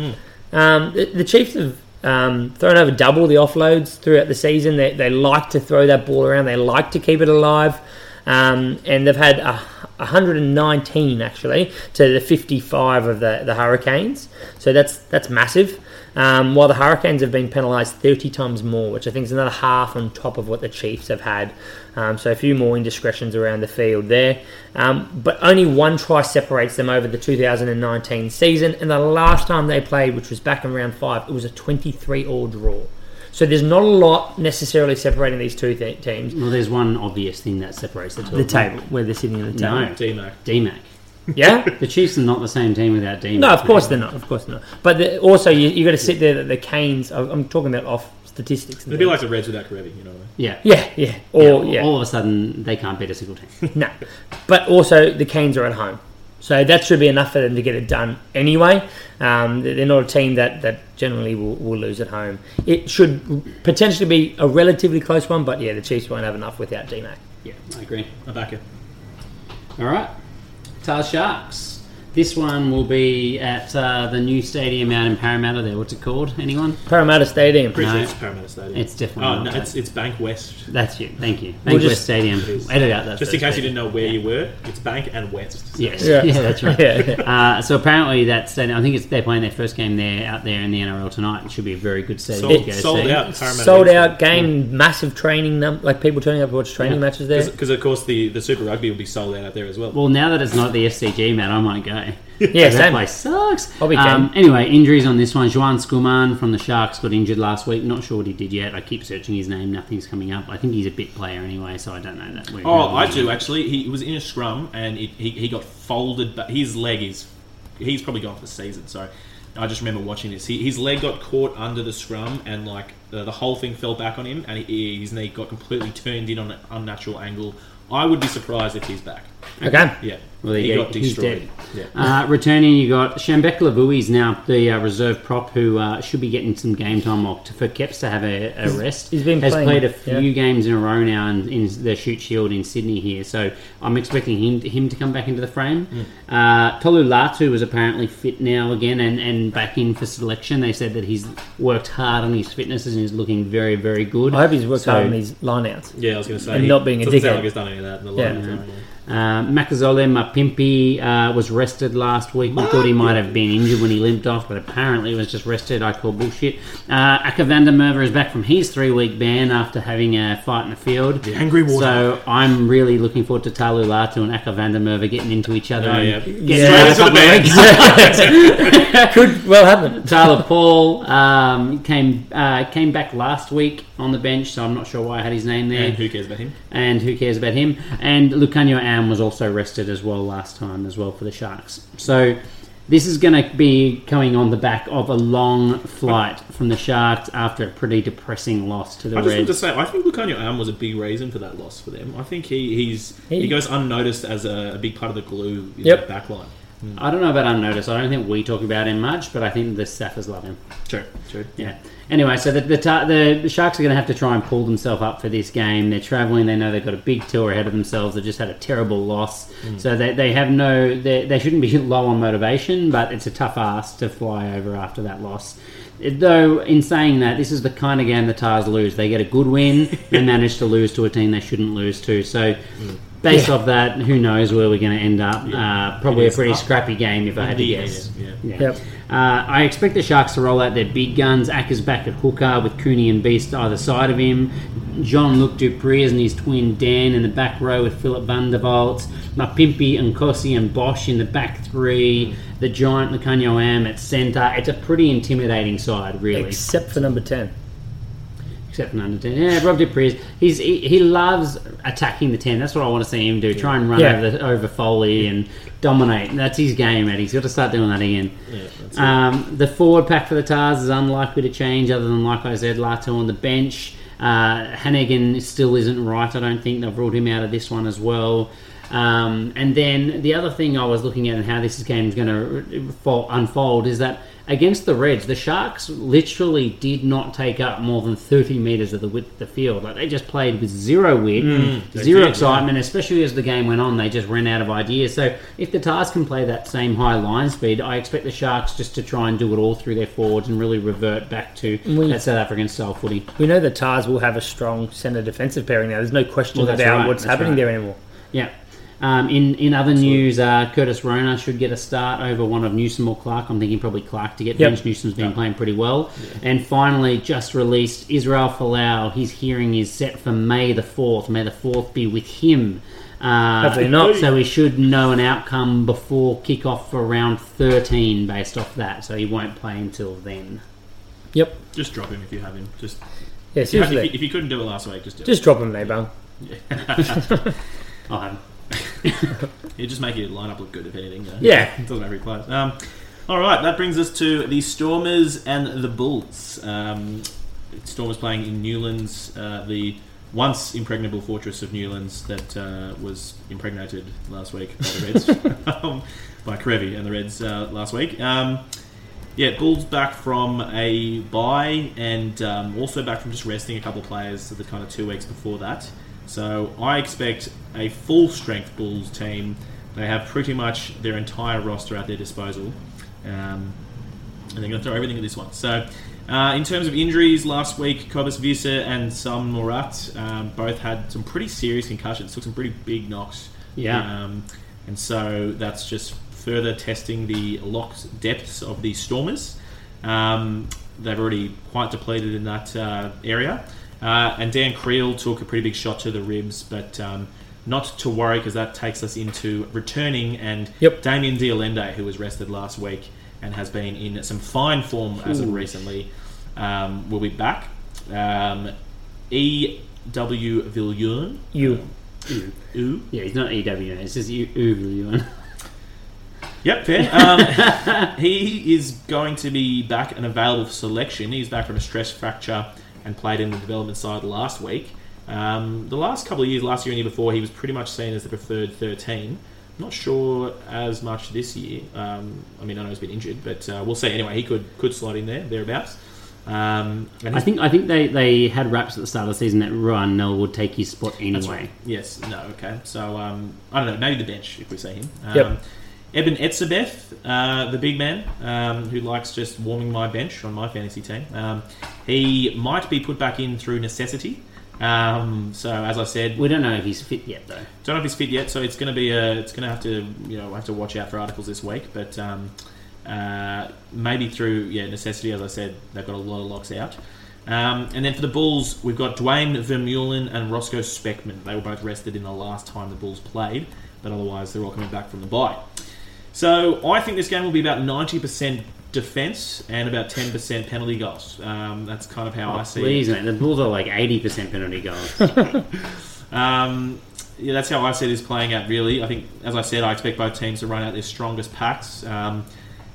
Um, the, the Chiefs have um, thrown over double the offloads throughout the season. They, they like to throw that ball around. They like to keep it alive. Um, and they've had a, 119 actually to the 55 of the, the Hurricanes. So that's that's massive. Um, while the Hurricanes have been penalised 30 times more, which I think is another half on top of what the Chiefs have had. Um, so a few more indiscretions around the field there. Um, but only one try separates them over the 2019 season. And the last time they played, which was back in round five, it was a 23 all draw. So there's not a lot necessarily separating these two th- teams. Well, there's one obvious thing that separates the two. The table, where they're sitting at the table. No, DMAC. DMAC. Yeah? The Chiefs are not the same team without DMAC. No, of course they're not. Of course they're not. But the, also, you, you got to sit there that the Canes. I'm I'm talking about off statistics. and It'd be like the Reds without Kerevi, you know what I mean? Yeah. yeah, yeah, or yeah, All of a sudden, they can't beat a single team. no. But also, the Canes are at home, so that should be enough for them to get it done anyway. Um, they're not a team that, that generally will, will lose at home. It should potentially be a relatively close one, but yeah, the Chiefs won't have enough without DMAC. Yeah, I agree. I back it. All right. Tail Sharks. This one will be at uh, the new stadium out in Parramatta. There, what's it called? Anyone? Parramatta Stadium. Pretty No. it's Parramatta Stadium. It's definitely Oh not no, that. it's it's Bank West. That's it. Thank you. We'll Bank just- West Stadium. Edit out that. Just in first case you bit. didn't know where you were, it's Bank and West. So- Yes. Yeah. Yeah, that's right. Yeah, yeah. Uh, so apparently that stadium. I think it's they're playing their first game there out there in the NRL tonight. It should be a very good stadium Sold, to go sold see. out. Parramatta Sold West. out game, massive training, num- like people turning up to watch training Yeah. matches there. Because of course the, the Super Rugby will be sold out out there as well. Well, now that it's not the SCG, Matt, I might go. Yeah, that same. place sucks. I'll um, anyway, injuries on this one. Juan Schoeman from the Sharks got injured last week. Not sure what he did yet. I keep searching his name. Nothing's coming up. I think he's a bit player anyway, so I don't know that. where- Oh, I do actually. He was in a scrum and it, he, he got folded. But his leg is he's probably gone for the season. So I just remember watching this. He, his leg got caught under the scrum and like the, the whole thing fell back on him and he, his knee got completely turned in on an unnatural angle. I would be surprised if he's back. Okay. Yeah, Well, there he you go. got He's destroyed. Yeah. Uh, returning, you got Shambeckler Vui is now the uh, reserve prop who uh, should be getting some game time or to, for Keps to have a, a rest. he's been has playing, played a few yeah. games in a row now in, in the Shute Shield in Sydney here, so I'm expecting him him to come back into the frame. Mm. Uh, Tolu Latu is apparently fit now again and, and back in for selection. They said that he's worked hard on his fitness and is looking very very good. I hope he's worked So- hard on his lineouts. Yeah, I was going to say And he not being a dickhead. like he's done any of that in the Yeah. time. Uh, Makazole Mapimpi uh, was rested last week. We thought he might have been injured when he limped off, but apparently he was just rested. I call bullshit. Uh, Akker van der Merwe is back from his three week ban after having a fight in the field. The angry water. So I'm really looking forward to Tolu Latu and Akker van der Merwe getting into each other. Oh, and yeah. getting Yeah. out a Straight into the couple of ban. weeks. Could well happen. Tyler Paul um, came uh, came back last week on the bench, so I'm not sure why I had his name there And who cares about him? and who cares about him? And Lukhanyo Am was also rested as well last time as well for the Sharks. So this is going to be coming on the back of a long flight from the Sharks after a pretty depressing loss to the I just want to say, I think Lukhanyo Am was a big reason for that loss for them. I think he he's he, He- goes unnoticed as a, a big part of the glue in Yep. that backline. I don't know about unnoticed. I don't think we talk about him much, but I think the staffers love him. True, true. Yeah. Anyway, so the the, ta- the the Sharks are going to have to try and pull themselves up for this game. They're traveling. They know they've got a big tour ahead of themselves. They've just had a terrible loss, mm. so they, they have no. They, they shouldn't be low on motivation, but it's a tough ask to fly over after that loss. Though, in saying that, this is the kind of game the Tars lose. They get a good win, they manage to lose to a team they shouldn't lose to. So, mm. Based off that, who knows where we're going to end up? Uh, probably a pretty up. scrappy game if I had to Yeah, guess. yeah, Yeah. Yep. Uh, I expect the Sharks to roll out their big guns. Akker's back at hooker with Coenie and Beast either side of him. Jean-Luc du Preez and his twin Dan in the back row with Philip van der Walt. Mapimpi and Nkosi and Bosch in the back three. The giant Lukhanyo Am at centre. It's a pretty intimidating side, really. Except for number 10. Except for under 10. Yeah, Rob du Preez is. He's, he, he loves attacking the 10. That's what I want to see him do. Try and run Yeah. over, the, over Foley and dominate. That's his game, Ed. He's got to start doing that again. Yeah, that's it. Um, the forward pack for the Tars is unlikely to change, other than like I said, Latu on the bench. Uh, Hanigan still isn't right. I don't think they've ruled him out of this one as well. Um, and then the other thing I was looking at and how this game is going to unfold is that against the Reds, the Sharks literally did not take up more than 30 metres of the width of the field. Like they just played with zero width, they zero did, yeah. excitement, especially as the game went on. They just ran out of ideas. So if the Tars can play that same high line speed, I expect the Sharks just to try and do it all through their forwards and really revert back to We- that South African style footy. We know the Tars will have a strong centre defensive pairing now. There's no question Well, about right, what's happening right. there anymore. Yeah. Um, in in other news, uh, Curtis Rona should get a start over one of Newsome or Clark. I'm thinking probably Clark to get Yep. benched. Newsome's been playing pretty well. And finally, just released Israel Folau. His hearing is set for May the 4th. May the 4th be with him. Uh, Hopefully not. So we should know an outcome before kickoff for round 13 based off that. So he won't play until then. Yep. Just drop him if you have him. Just Yeah, if you, seriously. if you couldn't do it last week, just do Just drop him, Nabung. I'll have him. It. You just make your lineup look good if anything. Yeah. it doesn't matter who plays. Um, all right, that brings us to the Stormers and the Bulls. Um, Stormers playing in Newlands, uh, the once impregnable fortress of Newlands that uh, was impregnated last week by the Reds, um, by Kerevi and the Reds uh, last week. Um, yeah, Bulls back from a bye and um, also back from just resting a couple of players the kind of two weeks before that. So I expect a full strength Bulls team they have pretty much their entire roster at their disposal, um, and they're going to throw everything at this one. So, uh, in terms of injuries, last week Cobus Wiese and Sam Moerat um, both had some pretty serious concussions, took some pretty big knocks. Yeah. Um, and so that's just further testing the locked depths of the Stormers. Um, they've already quite depleted in that uh, area. Uh, and Dan Kriel took a pretty big shot to the ribs, but um, not to worry because that takes us into returning and Yep. Damian de Allende, who was rested last week and has been in some fine form as of recently, um, will be back. Um, E.W. Viljoen. You. Ooh. Yeah, he's not EW. It's just U- Uvu. Yep, fair. Um, he is going to be back and available for selection. He's back from a stress fracture and played in the development side last week. Um, the last couple of years, last year and year before, he was pretty much seen as the preferred 13. Not sure as much this year. Um, I mean, I know he's been injured, but uh, we'll see. Anyway, he could could slot in there, thereabouts. Um, and I think I think they, they had raps at the start of the season that Ruhan Nel would take his spot anyway. right. Yes. No. Okay. So um, I don't know. Maybe the bench if we see him. Um, Yep. Eben Etzebeth, uh, the big man um, who likes just warming my bench on my fantasy team. Um, he might be put back in through necessity. Um, so as I said, We don't know if he's fit yet though. don't know if he's fit yet. So it's going to be a. It's going to have to you know have to watch out for articles this week. But um, uh, maybe through yeah necessity, as I said, they've got a lot of locks out. Um, and then for the Bulls, we've got Duane Vermeulen and Rosko Specman. They were both rested in the last time the Bulls played, but otherwise they're all coming back from the bye. So I think this game will be about ninety percent defense and about ten percent penalty goals. Um, that's kind of how I see it. Oh, Please, mate. The Bulls are like 80% penalty goals. Um, yeah, that's how I see this playing out. Really, I think, as I said, I expect both teams to run out their strongest packs. Um,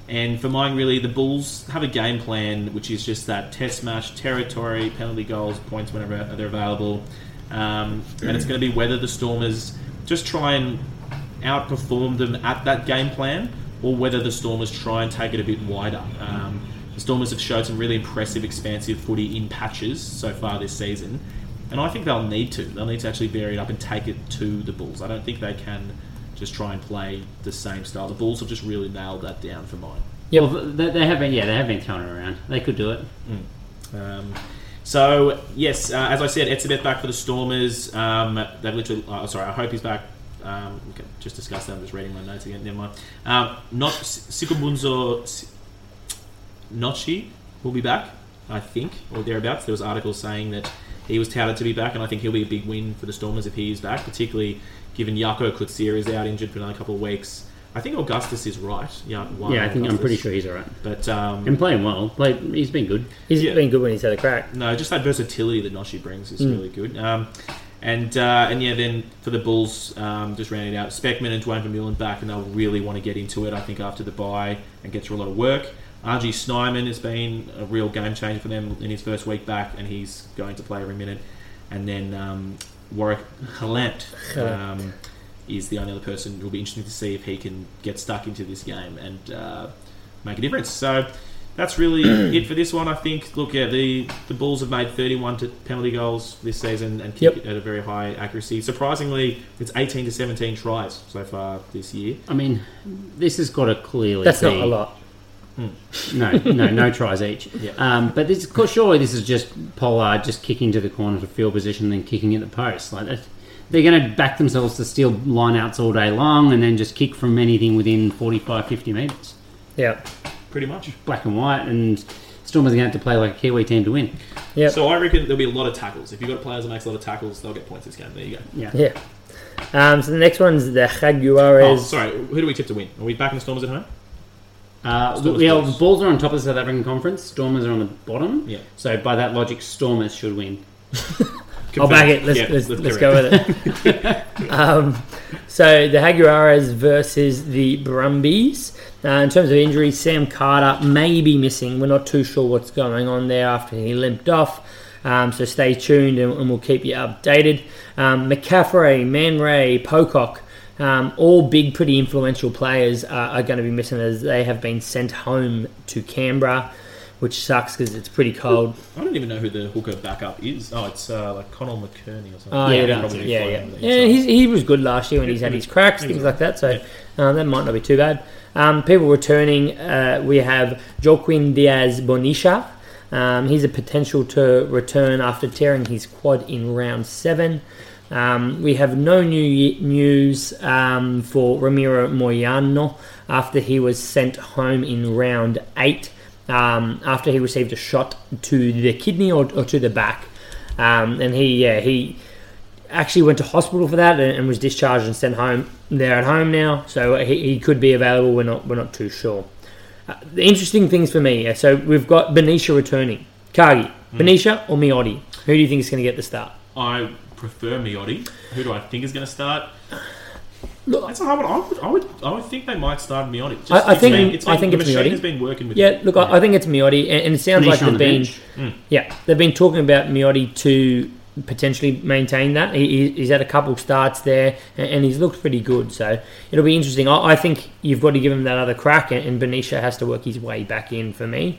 and for mine, really, the Bulls have a game plan which is just that test match, territory, penalty goals, points whenever they're available, um, and it's going to be whether the Stormers just try and outperform them at that game plan, or whether the Stormers try and take it a bit wider. Um, the Stormers have showed some really impressive, expansive footy in patches so far this season, and I think they'll need to. They'll need to actually vary it up and take it to the Bulls. I don't think they can just try and play the same style. The Bulls have just really nailed that down for mine. Well, they, they have been, yeah, they have been throwing it around. They could do it. Um, so yes, uh, as I said, Etzebeth back for the Stormers. Um, they've literally. Oh, sorry, I hope he's back. Um, we can just discuss that. I'm just reading my notes again. Never mind. Um, not Sikhumbuzo Notshe will be back, I think, or thereabouts. There was articles saying that he was touted to be back, and I think he'll be a big win for the Stormers if he is back, particularly given Jaco Coetzee is out injured for another couple of weeks. I think Augustus is right. Yeah, yeah, I think I'm pretty sure he's alright. But um, And playing well. Played, he's been good. He's Yeah. been good when he's had a crack. No, just that versatility that Notshe brings is really good. Um, and uh, and yeah, then for the Bulls, um, just rounding it out, Specman and Duane Vermeulen back, and they'll really want to get into it. I think after the bye and get through a lot of work. RG Snyman has been a real game changer for them in his first week back, and he's going to play every minute. And then um, Warrick Gelant um, is the only other person will be interesting to see if he can get stuck into this game and uh, make a difference. So that's really it for this one. I think. Look, yeah, the the Bulls have made 31 to penalty goals this season and kick Yep. it at a very high accuracy. Surprisingly, it's 18 to 17 tries so far this year. I mean, this has got to clearly That's be... not a lot. No, no, no tries each. Yeah. Um, but this, surely this is just Pollard just kicking to the corner to field position, and then kicking at the post. Like that, they're going to back themselves to steal lineouts all day long, and then just kick from anything within 45, 50 metres. Yeah. Pretty much. Black and white, and Stormers are going to have to play like a Kiwi team to win. Yeah. So I reckon there'll be a lot of tackles. If you've got players that makes a lot of tackles, they'll get points this game. There you go. Yeah. Yeah. Um, so the next one's the Oh, Jaguares. sorry. Who do we tip to win? Are we backing the Stormers at home? Uh, Stormers yeah, the Bulls are on top of the South African Conference. Stormers are on the bottom. Yeah. So by that logic, Stormers should win. I'll back it. Let's, Yeah, let's, let's go with it. um, so the Jaguares versus the Brumbies. Uh, in terms of injuries, Sam Carter may be missing. We're not too sure what's going on there after he limped off. Um, so stay tuned and, and we'll keep you updated. Um, McCaffrey, Mann-Rea, Pocock, um, all big, pretty influential players are, are going to be missing as they have been sent home to Canberra. Which sucks because it's pretty cold. I don't even know who the hooker backup is. Oh, it's uh, like Connal McInerney or something. Oh, Yeah, yeah, yeah, yeah. Yeah, he's, he was good last year when he's had his cracks, things like that. So Yeah. uh, that might not be too bad. Um, people returning, uh, we have Joaquin Diaz Bonilla. Um, he's a potential to return after tearing his quad in round seven. Um, we have no new news um, for Ramiro Moyano after he was sent home in round eight um, after he received a shot to the kidney or, or to the back. Um, and he, yeah, he actually went to hospital for that and, and was discharged and sent home. They're at home now, so he, he could be available. We're not, we're not too sure. Uh, the interesting things for me, uh, so we've got Benicia returning. Cargie, Benicia or Miotti? Who do you think is going to get the start? I prefer Miotti. Who do I think is going to start? Look, That's a hard one. I would, I would, I would think they might start Miotti. Just, I- I it's think- been- it's I been- think the it's Miotti. has been working with. Yeah, look, I, I think it's Miotti, and, and it sounds like they've the been, bench. yeah, they've been talking about Miotti to potentially maintain that. He, he- he's had a couple starts there, and, and he's looked pretty good. So it'll be interesting. I, I think you've got to give him that other crack, and, and Benicia has to work his way back in for me.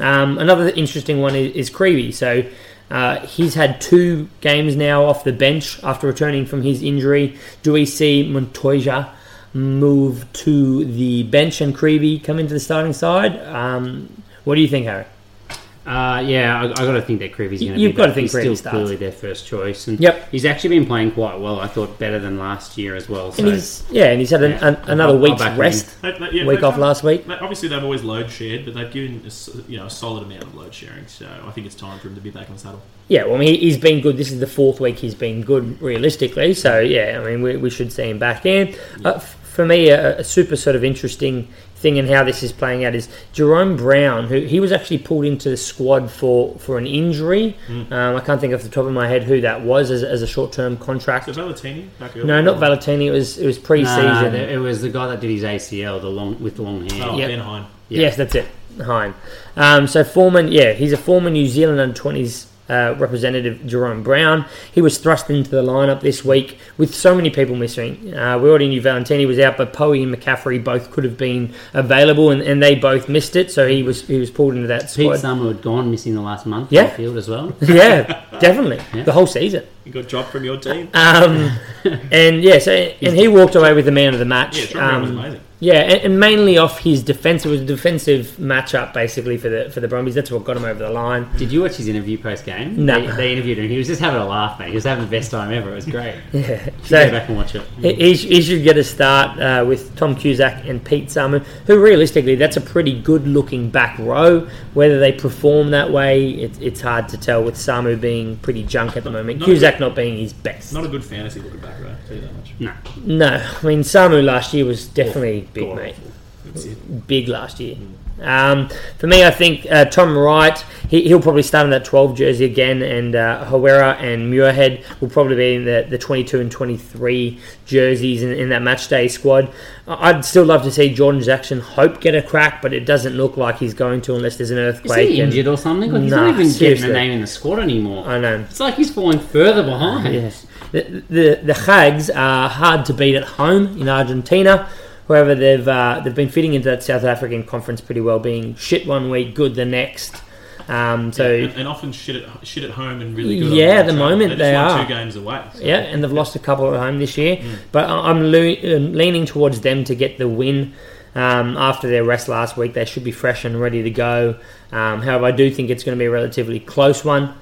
Um, another interesting one is, is Creevy. So. Uh, he's had two games now off the bench after returning from his injury. Do we see Montoya move to the bench and Creevy come into the starting side? Um, what do you think, Harry? Uh, yeah, I, I got to think that Creevy's You- going to. be. you've gotta think he's still starts. clearly their first choice. And Yep. he's actually been playing quite well. I thought better than last year as well. So And he's yeah, and he's had an, Yeah. an, another I'll- I'll week's rest, They- they- yeah, week off last week. Obviously, they've always load shared, but they've given a, s- you know a solid amount of load sharing. So I think it's time for him to be back on the saddle. Yeah, well, I mean, he, he's been good. This is the fourth week he's been good, realistically. So yeah, I mean, we, we should see him back in. Uh, f- for me, a, a super sort of interesting thing and how this is playing out is Jahrome Brown, who he was actually pulled into the squad for for an injury. Hmm. Um, I can't think off the top of my head who that was as, as a short term contract. So Valentini back. No, not Valentini. It was it was pre-season. the- it was the guy that did his ACL, the long with the long hair. Oh, Yep. Ben Hine. Yeah. Yes, that's it. Hine. Um, so Foreman, yeah, he's a former New Zealand under twenties uh, representative, Jahrome Brown. He was thrust into the lineup this week with so many people missing. Uh, we already knew Valentini was out, but Poe and McCaffrey both could have been available, and, and they both missed it. So he was he was pulled into that Pete squad. Samu had gone missing the last month Yeah. the field as well. yeah, definitely Yeah. the whole season. You got dropped from your team. Um, and yeah, so and he walked away with the man of the match. Yeah, Jahrome Brown was Um, amazing. Yeah, and, and mainly off his defense. It was a defensive matchup basically for the for the Brumbies. That's what got him over the line. Did you watch his interview post game? No. They, they interviewed him. He was just having a laugh, mate. He was having the best time ever. It was great. Yeah. Go So back and watch it. he, he sh- should get a start uh, with Tom Cusack and Pete Samu, who realistically, that's a pretty good looking back row. Whether they perform that way, it, it's hard to tell with Samu being pretty junk at the moment. Not Cusack not being his best. Not a good fantasy looking back row. Tell you that much. No. No, I mean Samu last year was definitely big, God mate. awful. That's it. big last year. Um, for me, I think uh, Tom Wright, he, he'll probably start in that 12 jersey again, and uh, Hawera and Muirhead will probably be in the, the 22 and 23 jerseys in, in that match day squad. I- I'd still love to see Jordan Jackson Hope get a crack, but it doesn't look like he's going to unless there's an earthquake. Is earthquake. he and- injured or something? Like, he's Nah, not even seriously. getting a name in the squad anymore. I know. It's like he's falling further behind. Yes. The, the the Hags are hard to beat at home in Argentina. However, they've uh, they've been fitting into that South African conference pretty well, being shit one week, good the next. Um, so and, and often shit at shit at home and really good. Yeah, at the moment they, just they won are. two games away. so- yeah, and they've lost a couple at home this year. But I- I'm le- um, leaning towards them to get the win. Um, after their rest last week, they should be fresh and ready to go. Um, however, I do think it's going to be a relatively close one.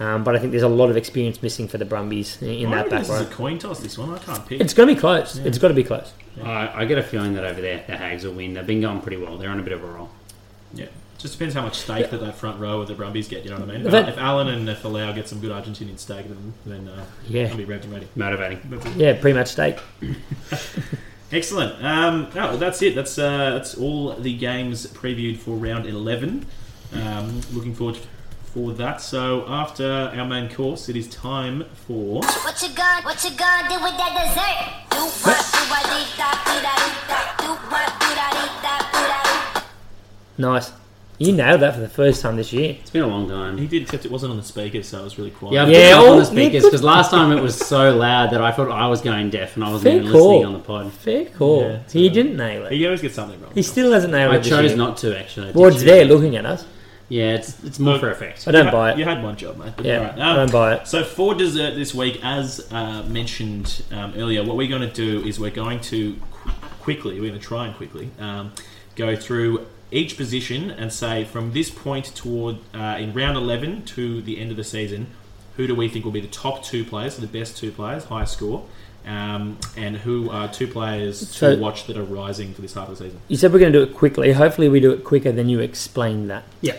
Um, but I think there's a lot of experience missing for the Brumbies in, in that reckon back this row. is a coin toss. This one I can't pick. It's going to be close. It's got to be close. I, I get a feeling that over there, the Hags will win. They've been going pretty well. They're on a bit of a roll. Yeah, just depends how much steak that that front row of the Brumbies get. You know what I mean? But- if Allen and if Falau get some good Argentinian steak, then, then uh, Yeah. I'll be ready. ready. Motivating. Yeah, pretty much steak. Excellent. Um, oh, that's it. That's uh, that's all the games previewed for round eleven. Um, looking forward for that. So after our main course, it is time for What you gonna, what you gonna do with that dessert? Do what, do what, dee da, dee da. Do what, do da, dee da, dee da. Nice. You nailed that for the first time this year. It's been a long time. he did, except it wasn't on the speaker, so it was really quiet. Yeah, I've Yeah, yeah, oh, on the oh, speakers because last time it was so loud that I thought I was going deaf and I wasn't Fair even call. listening on the pod. Fair call. Yeah, he so- didn't nail it. He always gets something wrong. He still hasn't nailed I it. I chose year. not to actually. I did Ward's choose there looking at us. Yeah, it's it's more Look, for effect. I don't you buy had, it. You had one job, mate. But Yeah, alright. I don't buy it. So for dessert this week, as uh, mentioned um, earlier, what we're going to do is we're going to qu- quickly, we're going to try and quickly um, go through each position and say from this point toward uh, in round 11 to the end of the season, who do we think will be the top two players, so the best two players, highest score, um, and who are two players So- to watch that are rising for this half of the season. You said we're going to do it quickly. Hopefully, we do it quicker than you explained that. Yeah.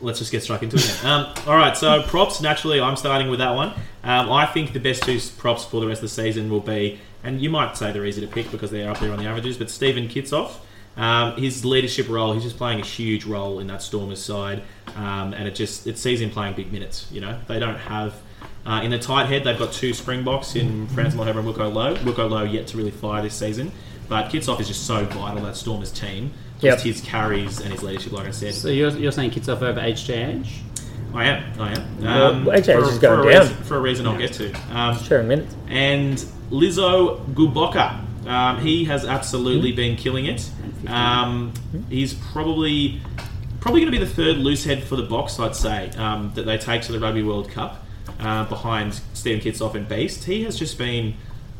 Let's just get stuck into it. Um, all right, so props. Naturally, I'm starting with that one. Um, I think the best two props for the rest of the season will be, and you might say they're easy to pick because they're up there on the averages, but Steven Kitshoff. Um, his leadership role, he's just playing a huge role in that Stormers side, um, and it just it sees him playing big minutes. You know, they don't have uh, in the tight head. They've got two Springboks in Frans Malherbe and Wilco Louw. Wilco Louw yet to really fire this season, but Kitshoff is just so vital that Stormers team. Just Yep. his carries and his leadership, like I said. So you're, you're saying Kitshoff over HJH? I am. I am. Well, Um, HH for, is going for a down. Reason, for a reason I'll get to. Um, Sure, a minute. and Lizo Gqoboka. Um, he has absolutely been killing it. Um, he's probably probably going to be the third loose head for the box, I'd say, um, that they take to the Rugby World Cup uh, behind Steven Kitshoff and Beast. He has just been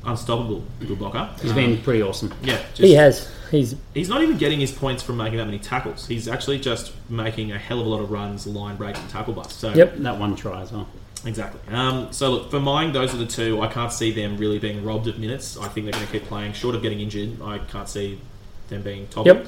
unstoppable, Guboka. He's Um, been pretty awesome. yeah, just, He has. He's He's not even getting his points from making that many tackles. He's actually just making a hell of a lot of runs, line break, and tackle bust. So Yep. That one try as well. Exactly. Um, so look, for mine, those are the two. I can't see them really being robbed of minutes. I think they're going to keep playing. Short of getting injured, I can't see them being top. Yep.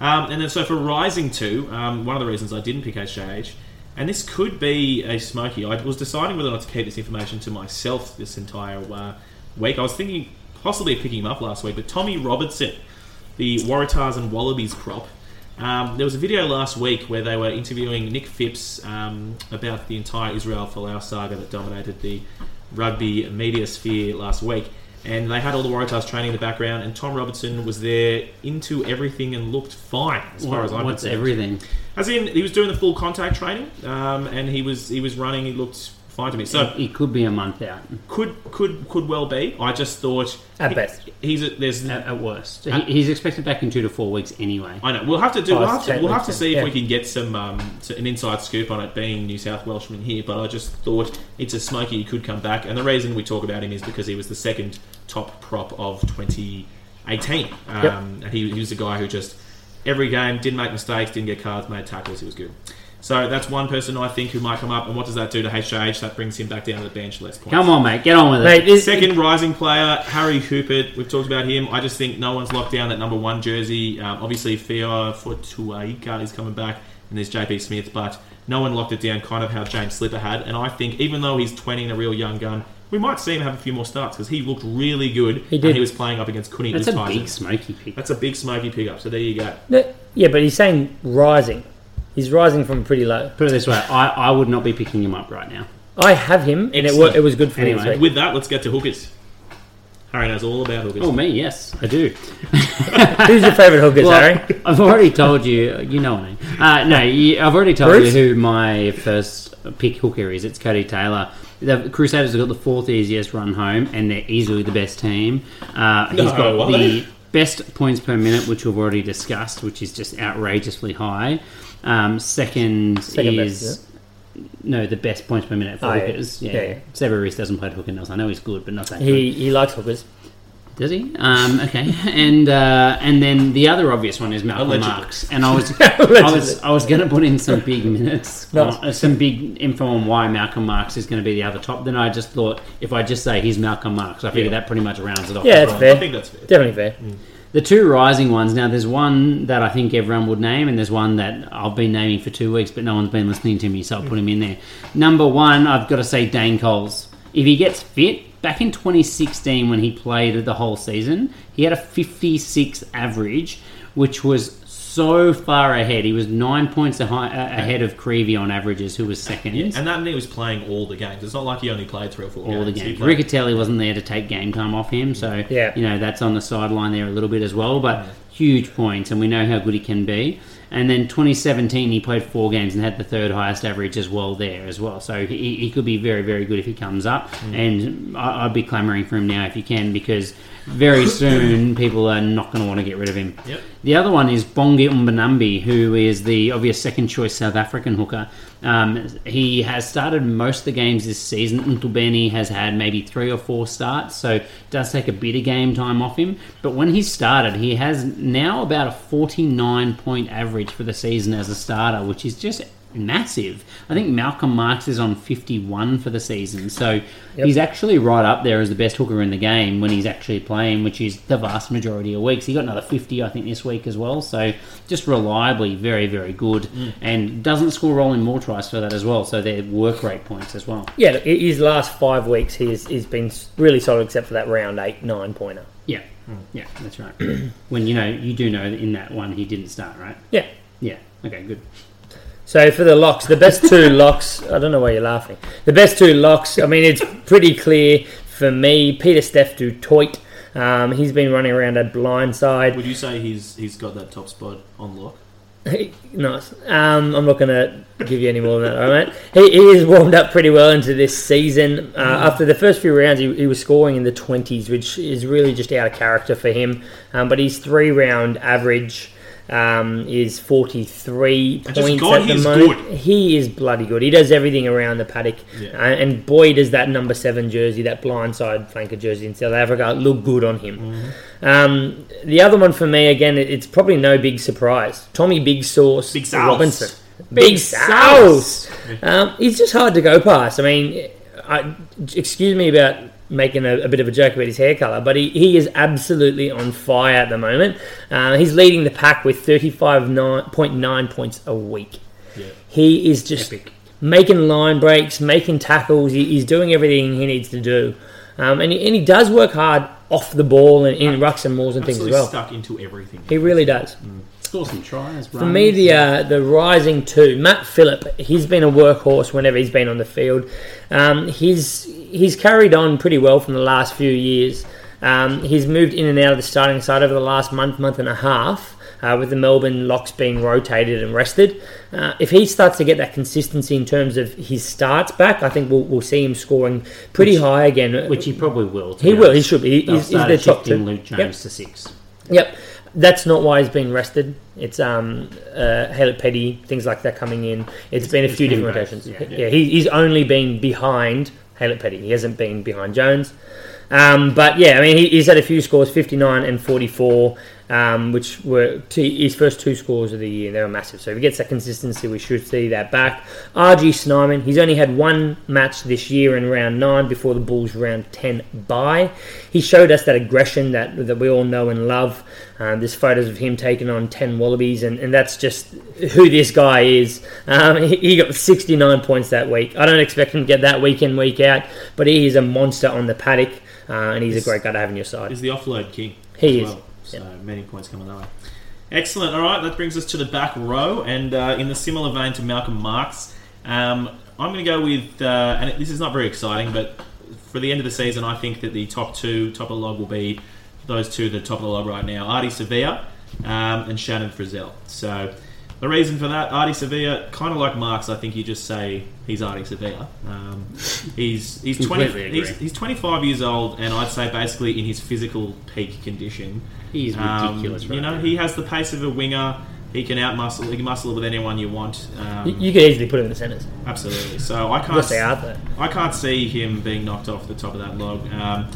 Um, and then so for rising two, um, one of the reasons I didn't pick HJH, and this could be a smoky. I was deciding whether or not to keep this information to myself this entire uh, week. I was thinking possibly of picking him up last week, but Tommy Robertson, the Waratahs and Wallabies prop. Um, there was a video last week where they were interviewing Nick Phipps um, about the entire Israel Folau saga that dominated the rugby media sphere last week. And they had all the Waratahs training in the background, and Tom Robertson was there into everything and looked fine as far What- as I'm what's concerned. everything? As in, he was doing the full contact training, um, and he was he was running. He looked fine to me. So He could be a month out could could could well be. I just thought At he- best. he's a, there's at, at worst. He, he's expected back in two to four weeks anyway. I know. We'll have to do. We'll have to, we'll have to 10 see if we can get some um, s- an inside scoop on it, being New South Welshman here. But I just thought it's a smoky. He could come back, and the reason we talk about him is because he was the second top prop of 2018. Um, Yep. And he, he was a guy who just every game didn't make mistakes, didn't get cards, made tackles. He was good. So that's one person I think who might come up. And what does that do to HJH? That brings him back down to the bench. Less points. Come on, mate, get on with it. mate. This, Second rising player, Harry Hoopert. We've talked about him. I just think no one's locked down that number one jersey. Um, obviously, Feao Fotuaika is coming back, and there's JP Smith, but no one locked it down kind of how James Slipper had. And I think even though he's 20 and a real young gun, we might see him have a few more starts because he looked really good. He And he was playing up against Kuni That's a Tyson. big smoky pick. That's a big smoky pickup. So there you go. No, yeah, but he's saying rising. He's rising from pretty low. Put it this way, I, I would not be picking him up right now. I have him, and it, Excellent. it was good for me Anyway, this week. With that, let's get to hookers. Harry knows all about hookers. Oh, me, yes, I do. Who's your favourite hookers, Well, Harry? I've already told you. You know what I mean. Uh, no, you, I've already told Bruce? you who my first pick hooker is. It's Codie Taylor. The Crusaders have got the fourth easiest run home, and they're easily the best team. Uh, he's No, got what? the best points per minute, which we've already discussed, which is just outrageously high. Um, second, Second best, is no the best points per minute for Oh, yeah. hookers. Yeah, Yeah, yeah. yeah. Reece doesn't play hooker nose. I know he's good, but not that good. He he likes hookers. Does he? Um, okay, and uh, and then the other obvious one is Malcolm Allegedly. Marx, and I was I was I was going to put in some big minutes, No. uh, some big info on why Malcolm Marx is going to be the other top. Then I just thought if I just say he's Malcolm Marx, I figure Yeah. that pretty much rounds it off. Yeah, as it's fair. I think that's fair. Definitely fair. The two rising ones. Now, there's one that I think everyone would name, and there's one that I've been naming for two weeks, but no one's been listening to me, so I'll put him in there. Number one, I've got to say Dane Coles. If he gets fit, back in 2016 when he played the whole season, he had a 56 average, which was so far ahead. He was nine points a hi- uh, a- ahead of Creevy on averages, who was second. Yeah, and that mean he was playing all the games. It's not like he only played three or four all the games. He games. Riccitelli wasn't there to take game time off him, so Yeah. you know that's on the sideline there a little bit as well. But huge points, and we know how good he can be. And then 2017, he played four games and had the third highest average as well there as well. So he, he could be very, very good if he comes up. Mm. And I, I'd be clamouring for him now if you can, because very soon people are not going to want to get rid of him. Yep. The other one is Bongi Mbonambi, who is the obvious second choice South African hooker. Um, he has started most of the games this season. Ntubeni has had maybe three or four starts, so does take a bit of game time off him. But when he started, he has now about a 49 point average for the season as a starter, which is just massive. I think Malcolm Marx is on 51 for the season, so he's actually right up there as the best hooker in the game when he's actually playing, which is the vast majority of weeks. He got another 50, I think, this week as well, so just reliably very, very good, mm. and doesn't score rolling more tries for that as well, so they're work rate points as well. Yeah, look, his last five weeks, he's, he's been really solid except for that round eight, nine pointer. Yeah, mm. yeah, that's right. when you know, you do know that in that one he didn't start, right? Yeah. Yeah, okay, good. So for the locks, the best two locks, I don't know why you're laughing. The best two locks, I mean, it's pretty clear for me. Pieter-Steph du Toit. Um, he's been running around a blind side. Would you say he's he's got that top spot on lock? nice. Um, I'm not going to give you any more than that, all right? He, he has warmed up pretty well into this season. Uh, after the first few rounds, he, he was scoring in the 20s, which is really just out of character for him. Um, but his three round average um, is 43 points at the moment. good. He is bloody good. He does everything around the paddock. Yeah. Uh, and boy, does that number seven jersey, that blindside flanker jersey in South Africa, look good on him. Mm-hmm. Um, the other one for me, again, it- it's probably no big surprise. Tommy Big Sauce Big. Robinson. Big Big Sauce. Um, he's just hard to go past. I mean, I, excuse me about making a, a bit of a joke about his hair colour, but he, he is absolutely on fire at the moment. Uh, he's leading the pack with 35.9 points a week. He is just Epic. making line breaks, making tackles. He, he's doing everything he needs to do. Um, and, he, and he does work hard off the ball and in rucks and mauls and things as well. stuck into everything. He really does. Score some tries. For me, the uh, the rising two, Matt Philip, he's been a workhorse whenever he's been on the field. Um, he's he's carried on pretty well from the last few years. Um, he's moved in and out of the starting side over the last month, month and a half, uh, with the Melbourne locks being rotated and rested. Uh, if he starts to get that consistency in terms of his starts back, I think we'll, we'll see him scoring pretty high again. which he probably will. he will. He should be. He's, he's their top two. Luke Jones Yep. to six. Yep. That's not why he's been rested. It's um, uh, Haylett-Petty, things like that coming in. it's been a few different rotations. yeah. Yeah, he, he's only been behind Haylett-Petty. He hasn't been behind Jones. Um, but yeah, I mean, he, he's had a few scores, 59 and 44, um, which were two, his first two scores of the year. They were massive. So if he gets that consistency, we should see that back. RG Snyman, he's only had one match this year in round nine before the Bulls round 10 bye. He showed us that aggression that, that we all know and love. Um, there's photos of him taking on 10 Wallabies, and, and that's just who this guy is. Um, he, he got 69 points that week. I don't expect him to get that week in, week out, but he is a monster on the paddock, uh, and he's a great guy to have on your side. He's the offload king. He as is. Well. So many points coming that way. Excellent. All right, that brings us to the back row, and uh, in the similar vein to Malcolm Marx, um, I'm going to go with, uh, and this is not very exciting, but for the end of the season, I think that the top two, top of the log, will be those two, the top of the log right now: Ardie Savea um, and Shannon Frizzell. So the reason for that, Ardie Savea, kind of like Marx, I think you just say he's Ardie Savea. Um, he's he's twenty, he's, he's 25 years old, and I'd say basically in his physical peak condition. He's is Um, ridiculous. right you know, now. he has the pace of a winger. He can out muscle. He can muscle with anyone you want. Um, You, you could easily put him in the centres. absolutely. So I can't. They are, though. I can't see him being knocked off the top of that log. Um,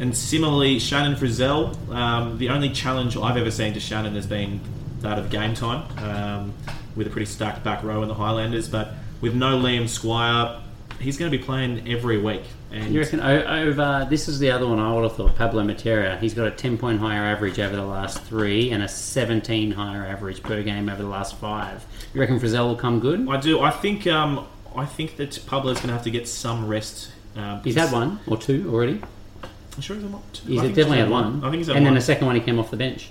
and similarly, Shannon Frizzell. Um, the only challenge I've ever seen to Shannon has been that of game time, um, with a pretty stacked back row in the Highlanders. But with no Liam Squire, he's going to be playing every week. And You reckon over? This is the other one I would have thought. Pablo Matera. He's got a ten point higher average over the last three, and a seventeen higher average per game over the last five. You reckon Frizzell will come good? I do. I think. Um, I think that Pablo's going to have to get some rest. Um, He's had one or two already. I'm sure he's had one. He's definitely had one. I think he's had one. and one. then the second one he came off the bench.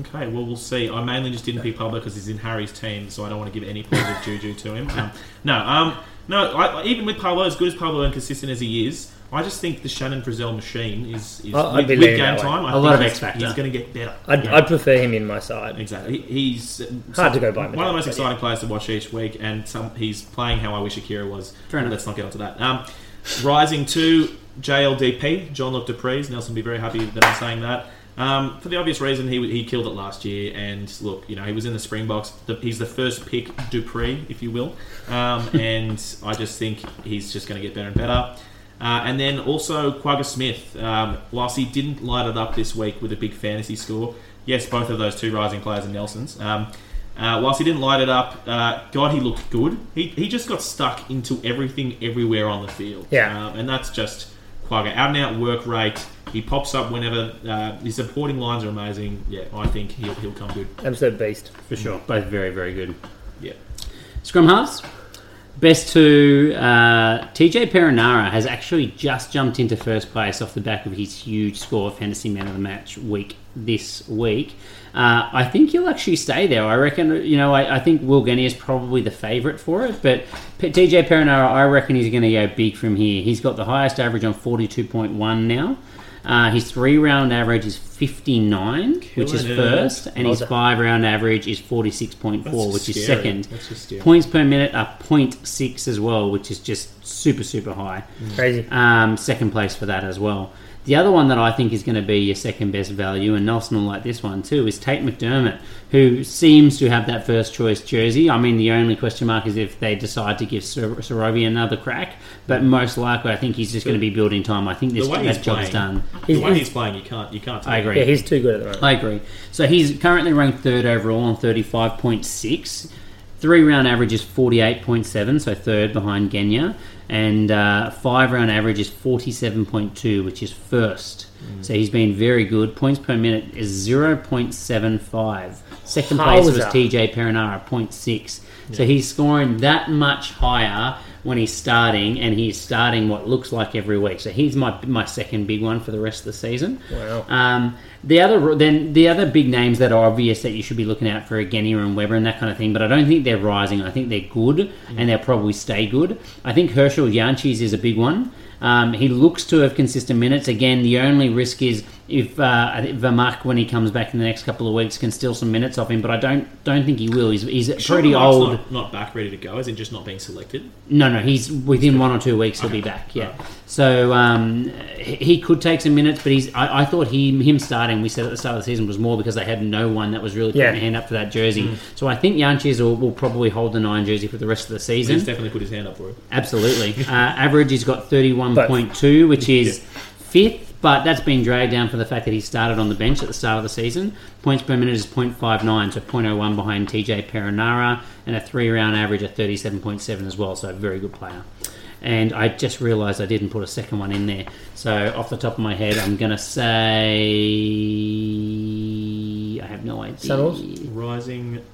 Okay, well, we'll see. I mainly just didn't pick Pablo because he's in Harry's team, so I don't want to give any positive juju to him. Um, no, um, no. I, I- even with Pablo, as good as Pablo and consistent as he is, I just think the Shannon Frizzell machine is, is I- I'd with, with game time. I A lot of he's- X factor. He's going to get better. I'd, Yeah. I'd prefer him in my side. Exactly. He- He's uh, Hard to go by One of the most Matteo, but exciting players to watch each week, and some, he's playing how I wish Akira was. Fair enough. Let's not get onto that. Um, rising to JLDP, Jean-Luc du Preez's. Nelson will be very happy that I'm saying that. Um, for the obvious reason, he, he killed it last year, and look, you know, he was in the Springboks. The, he's the first pick du Preez, if you will, um, and I just think he's just going to get better and better. Uh, and then also Kwagga Smith, um, whilst he didn't light it up this week with a big fantasy score, yes, both of those two rising players are Nelsons. Um, uh, whilst he didn't light it up, uh, God, he looked good. He, he just got stuck into everything everywhere on the field. Yeah. Um, and that's just Kwagga. Out and out work rate. He pops up whenever. Uh, his supporting lines are amazing. Yeah, I think he'll, he'll come good. Absolute beast. for sure. Both very, very good. Yeah. Scrum halves. Best two, uh, TJ Perenara has actually just jumped into first place off the back of his huge score of Fantasy Man of the Match week this week. Uh, I think he'll actually stay there. I reckon, you know, I, I think Will Genia is probably the favourite for it, but TJ Perenara, I reckon he's going to go big from here. He's got the highest average on 42.1 now. Uh, his three round average is 59, which is Killing it. first, and his five round average is 46.4, That's which is second. That's just scary. Points per minute are 0.6 as well, which is just super, super high. Crazy. Um, second place for that as well. The other one that I think is going to be your second best value, and Nelson will like this one too, is Tate McDermott, who seems to have that first choice jersey. I mean, the only question mark is if they decide to give Sor- Sorovi another crack, but most likely I think he's just going to be building time. I think this The way that job's playing, done. the He's- way he's playing, you can't you can't. Take I it. agree. Yeah, he's too good at the moment. I agree. So he's currently ranked third overall on 35.6. Three round average is 48.7, so third behind Genia. And uh, five round average is 47.2, which is first. So he's been very good. Points per minute is 0.75. Second place was TJ Perenara, 0.6. So he's scoring that much higher when he's starting, and he's starting what looks like every week. So he's my my second big one for the rest of the season. Wow. Um, the other then the other big names that are obvious that you should be looking out for are Genia and Weber and that kind of thing, but I don't think they're rising. I think they're good and they'll probably stay good. I think Herschel Jantjies is a big one. Um, he looks to have consistent minutes. Again, the only risk is if uh, I think Vermaak, when he comes back in the next couple of weeks, can steal some minutes off him. But I don't don't think he will. He's, he's Sure, pretty Mark's old. Not, not back ready to go, as in just not being selected. No, no, he's within one or two weeks he'll be back. Yeah, so um, he he could take some minutes, but he's. I, I thought he him starting. We said at the start of the season was more because they had no one that was really putting Yeah. a hand up for that jersey. So I think Jantjies will, will probably hold the nine jersey for the rest of the season. He's definitely put his hand up for it. Absolutely. Uh, average, he's got 31.2, which is fifth, but that's been dragged down for the fact that he started on the bench at the start of the season. Points per minute is 0.59, so 0.01 behind TJ Perenara, and a three round average of 37.7 as well, so a very good player. And I just realised I didn't put a second one in there. So off the top of my head, I'm going to say. I have no idea. Sunnels? Rising.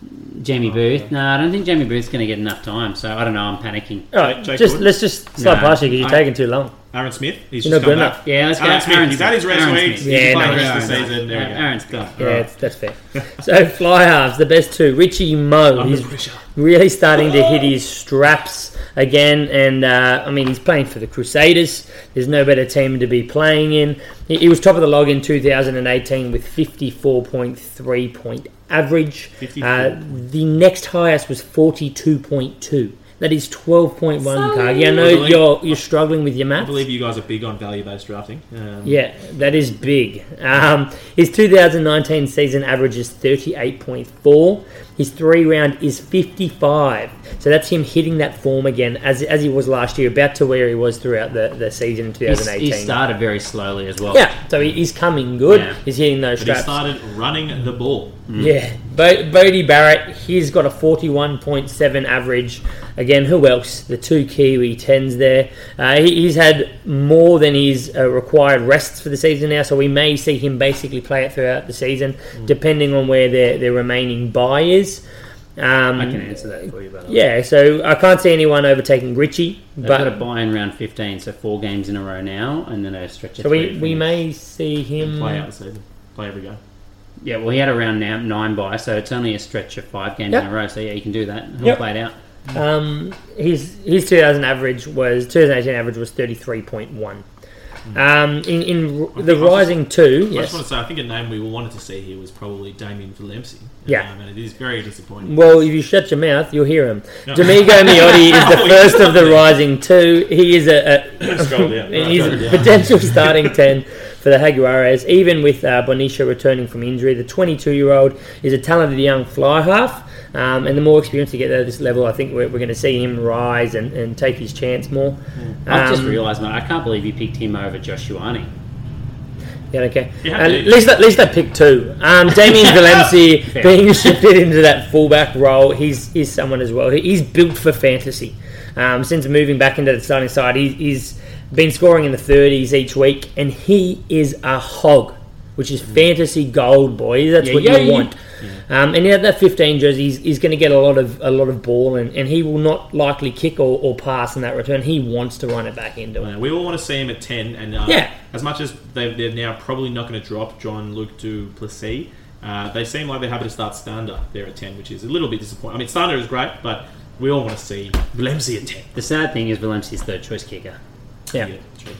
Jamie Oh, Booth. okay. No, I don't think Jamie Booth's going to get enough time, so I don't know, I'm panicking. All right, Jake just Wood? let's just slide Nah. past you because you're I- taking too long. Aaron Smith. He's just not come good back. enough. Yeah, let's go. Aaron Smith. Aaron He's had his rest Aaron weeks. Smith. Yeah, He's playing no, the rest of the Aaron season. There we go. Aaron's done. Yeah, Right. it's, that's fair. so fly halves, the best two. Richie Mo, Under he's pressure. really starting to hit his straps again, and uh, I mean he's playing for the Crusaders. There's no better team to be playing in. He, he was top of the log in 2018 with 54.3 point average. 54. Uh, the next highest was 42.2. That is 12.1 Cargie. I know I believe- you're you're struggling with your maths. I maths. believe you guys are big on value-based drafting. Um, Yeah, that is big. Um, his 2019 season average is 38.4. His three round is 55. So that's him hitting that form again as, as he was last year, about to where he was throughout the, the season in He's, 2018. he started very slowly as well. yeah, so he, he's coming good. Yeah. He's hitting those But he straps. started running the ball. Yeah, Bo- Beauden Barrett, he's got a 41.7 average. Again, who else? The two Kiwi 10s there. Uh, he, he's had more than his uh, required rests for the season now, so we may see him basically play it throughout the season, depending on where their, their remaining bye is. Um, I can answer that for you, but Yeah, so I can't see anyone overtaking Richie, They've got a bye in round 15, so four games in a row now, and then a stretch of so three. we, we may see him. Play out the season. Play every go. Yeah, well, he had a round now, nine bye, so it's only a stretch of five games Yep. in a row, so yeah, you can do that. He'll Yep. play it out. Um, his his 2000 average was 2018 average was 33.1. Um, in in the Rising Two, I yes. just want to say, I think a name we wanted to see here was probably Damian Willemse. Yeah. Um, and it is very disappointing. Well, if you shut your mouth, you'll hear him. No. Domingo Miotti is the Oh, first of the Rising Two. He is a, a Scroll down. he's a potential starting ten for the Jaguares. Even with uh, Bonilla returning from injury, the 22-year-old is a talented young fly half. Um, and the more experience you get at this level, I think we're, we're going to see him rise and, and take his chance more. I've just Um, realised, mate, I can't believe you picked him over Joshuani. Yeah, okay. Uh, at least, at least I picked two. Um, Damian Willemse being shifted into that fullback role, he's someone as well. He's built for fantasy. Um, since moving back into the starting side, he, he's been scoring in the 30s each week, and he is a hog, which is fantasy gold, boy. That's Yeah, what yeah, you yeah. Um, and at that 15 jersey, he's, he's going to get a lot of a lot of ball, and, and he will not likely kick or, or pass in that return. He wants to run it back into it. We all want to see him at 10, and uh, Yeah. as much as they're, they're now probably not going to drop Jean-Luc du Plessis, uh, they seem like they're happy to start Stander there at 10, which is a little bit disappointing. I mean, Stander is great, but we all want to see Willemse at 10. The sad thing is Willemse's third choice kicker. Yeah. true.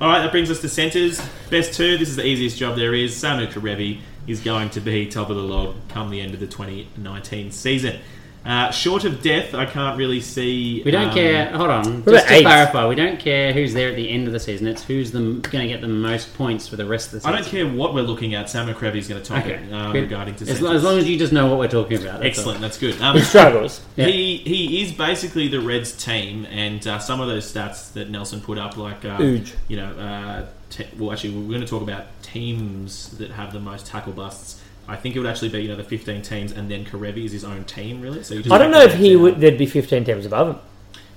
All right, that brings us to centres. Best two. This is the easiest job there is. Samu Kerevi is going to be top of the log come the end of the 2019 season. Uh, short of death, I can't really see. We don't um, care. Hold on, just to eighth? clarify, we don't care who's there at the end of the season. It's who's going to get the most points for the rest of the season. I don't care what we're looking at. Samu Kerevi is going to top Okay, it uh, regarding to as, centres. as long as you just know what we're talking about. that's Excellent, all. that's good. Um, He struggles. Yeah. He he is basically the Reds team, and uh, some of those stats that Nelson put up, like uh, you know, uh, te- well, actually, we're going to talk about teams that have the most tackle busts. I think it would actually be you know the 15 teams, and then Kerevi is his own team, really. So you just I don't know if he would. There'd be 15 teams above him.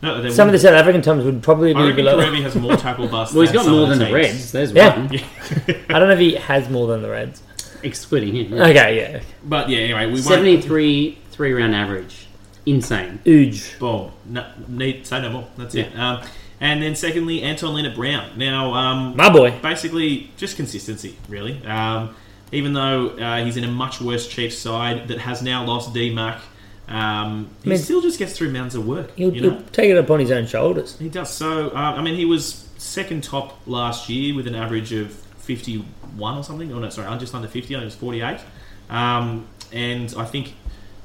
No, there Some of the wouldn't. South African teams would probably I be reckon below. Kerevi has more tackle busts. Well, he's than got some more of than the teams. Reds. There's Yeah. one, I don't know if he has more than the Reds. excluding him. Okay, yeah. But yeah, anyway, we won't. Seventy-three three round average, insane. Ooge. Boom. No, need say no more. That's it. Um, and then secondly, Anton Lienert-Brown. Now, um, My boy. basically just consistency, really. Um, even though uh, he's in a much worse Chiefs side that has now lost D Mac, um, he I mean- still just gets through mounds of work. He'll, you know? he'll take it upon his own shoulders. He does. So, uh, I mean, he was second top last year with an average of 51 or something. Oh, no, sorry, I'm just under 50. I think it was 48. Um, and I think,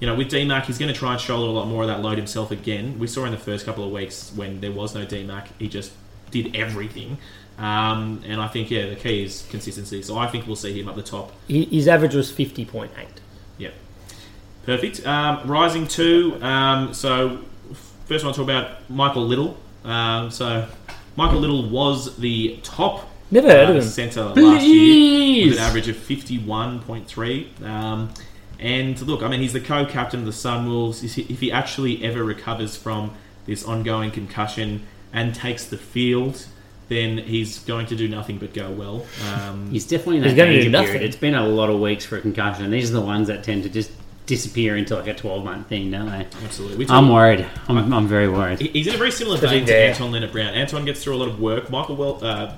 you know, with DMAC, he's going to try and shoulder a lot more of that load himself again. We saw in the first couple of weeks when there was no DMAC, he just did everything. Um, and I think, yeah, the key is consistency. So I think we'll see him up the top His average was 50.8. yeah. Perfect. Um, Rising 2. Um, so, first one, I'll talk about Michael Little. Um, so, Michael Little was the top Never heard of uh, him. centre last year with an average of 51.3. And look, I mean, he's the co captain of the Sunwolves. If he- If he actually ever recovers from this ongoing concussion and takes the field, then he's going to do nothing but go well. Um, He's definitely in He's that gonna do danger nothing. period. It's been a lot of weeks for a concussion. These are the ones that tend to just disappear into like a twelve month thing, don't they? absolutely. We I'm worried. I'm, I'm very worried. He's in a very similar Does vein to? Anton Lienert-Brown. Anton gets through a lot of work. Michael well, uh,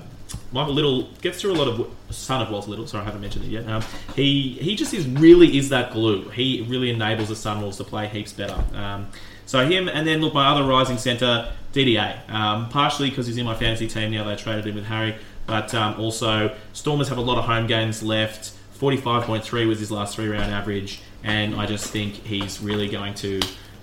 Michael Little gets through a lot of son of Walter Little. Sorry, I haven't mentioned it yet. Um, he he just is really is that glue. He really enables the Sunwolves to play heaps better. Um, so him, and then look, my other rising centre, DDA. Um, partially because he's in my fantasy team now. They traded him with Harry, but um, also Stormers have a lot of home games left. Forty-five point three was his last three-round average, and I just think he's really going to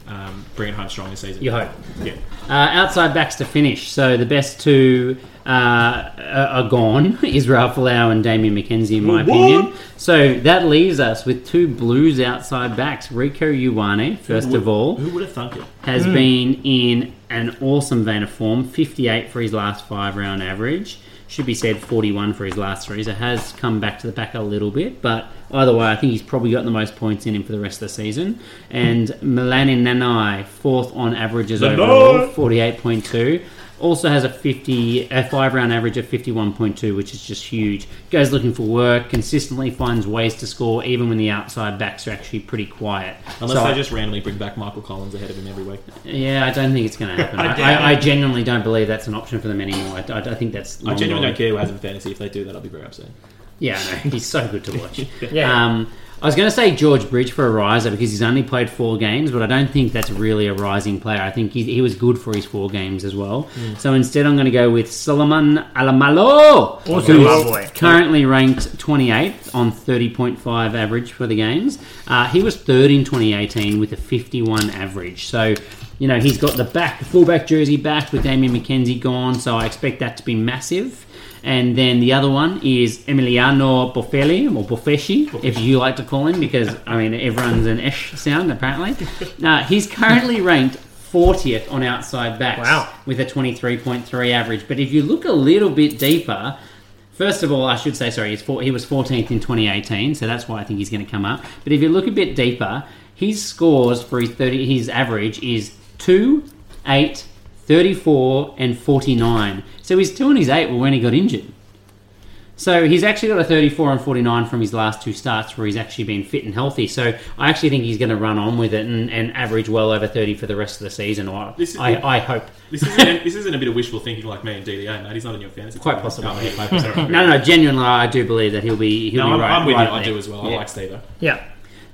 um, bring it home strong this season. You hope. Yeah. Uh, outside backs to finish. So the best two uh, are gone. Israel Folau and Damian McKenzie, in my What? opinion. So that leaves us with two Blues outside backs. Rieko Ioane, first of all, Who would have thunk it? has been in an awesome vein of form. 58 for his last five round average. Should be said 41 for his last three. So has come back to the back a little bit. But either way, I think he's probably got the most points in him for the rest of the season. And Melani Nanai, fourth on averages Nanai! overall, 48.2. Also has a 50, a five round average of 51.2, which is just huge. Goes looking for work, consistently finds ways to score, even when the outside backs are actually pretty quiet. Unless So they I- just randomly bring back Michael Collins ahead of him every week. yeah, I don't think it's going to happen. I I, I, I genuinely don't believe that's an option for them anymore. I, I, I think that's. I genuinely gone. don't care who has him fantasy. If they do that, I'll be very upset. Yeah, no, he's so good to watch. Yeah. Um, I was going to say George Bridge for a riser because he's only played four games, but I don't think that's really a rising player. I think he, he was good for his four games as well. So instead, I'm going to go with Solomon Alaimalo, who's boy. currently ranked 28th on 30.5 average for the games. Uh, he was third in 2018 with a 51 average. So, you know, he's got the back, the fullback jersey back with Damian McKenzie gone. So I expect that to be massive. And then the other one is Emiliano Boffelli, or Bofesci, if you like to call him, because, I mean, everyone's an ish sound, apparently. Uh, he's currently ranked 40th on outside backs Wow. with a 23.3 average. But if you look a little bit deeper, first of all, I should say, sorry, he's four, he was 14th in 2018, so that's why I think he's going to come up. But if you look a bit deeper, his scores for his 30, his average is 2, 8, 34, and 49. So his 2 and his 8 were when he got injured. So he's actually got a 34 and 49 from his last two starts where he's actually been fit and healthy. So I actually think he's going to run on with it and, and average well over 30 for the rest of the season. Or This is- I, I hope. This isn't, this isn't a bit of wishful thinking like me and DDA, mate. He's not in your fantasy. Quite team. possible. Yeah, maybe, sorry. No, no, genuinely, I do believe that he'll be. He'll No, be I'm, right. I'm with right you. I do as well. I like Steve. Yeah.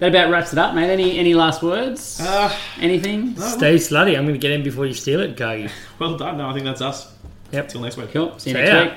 That about wraps it up, mate. Any any last words? Uh, Anything? Stay slutty. I'm going to get in before you steal it, Gagi. well done. No, I think that's us. Yep. Till next week. Cool. See you See next ya. week.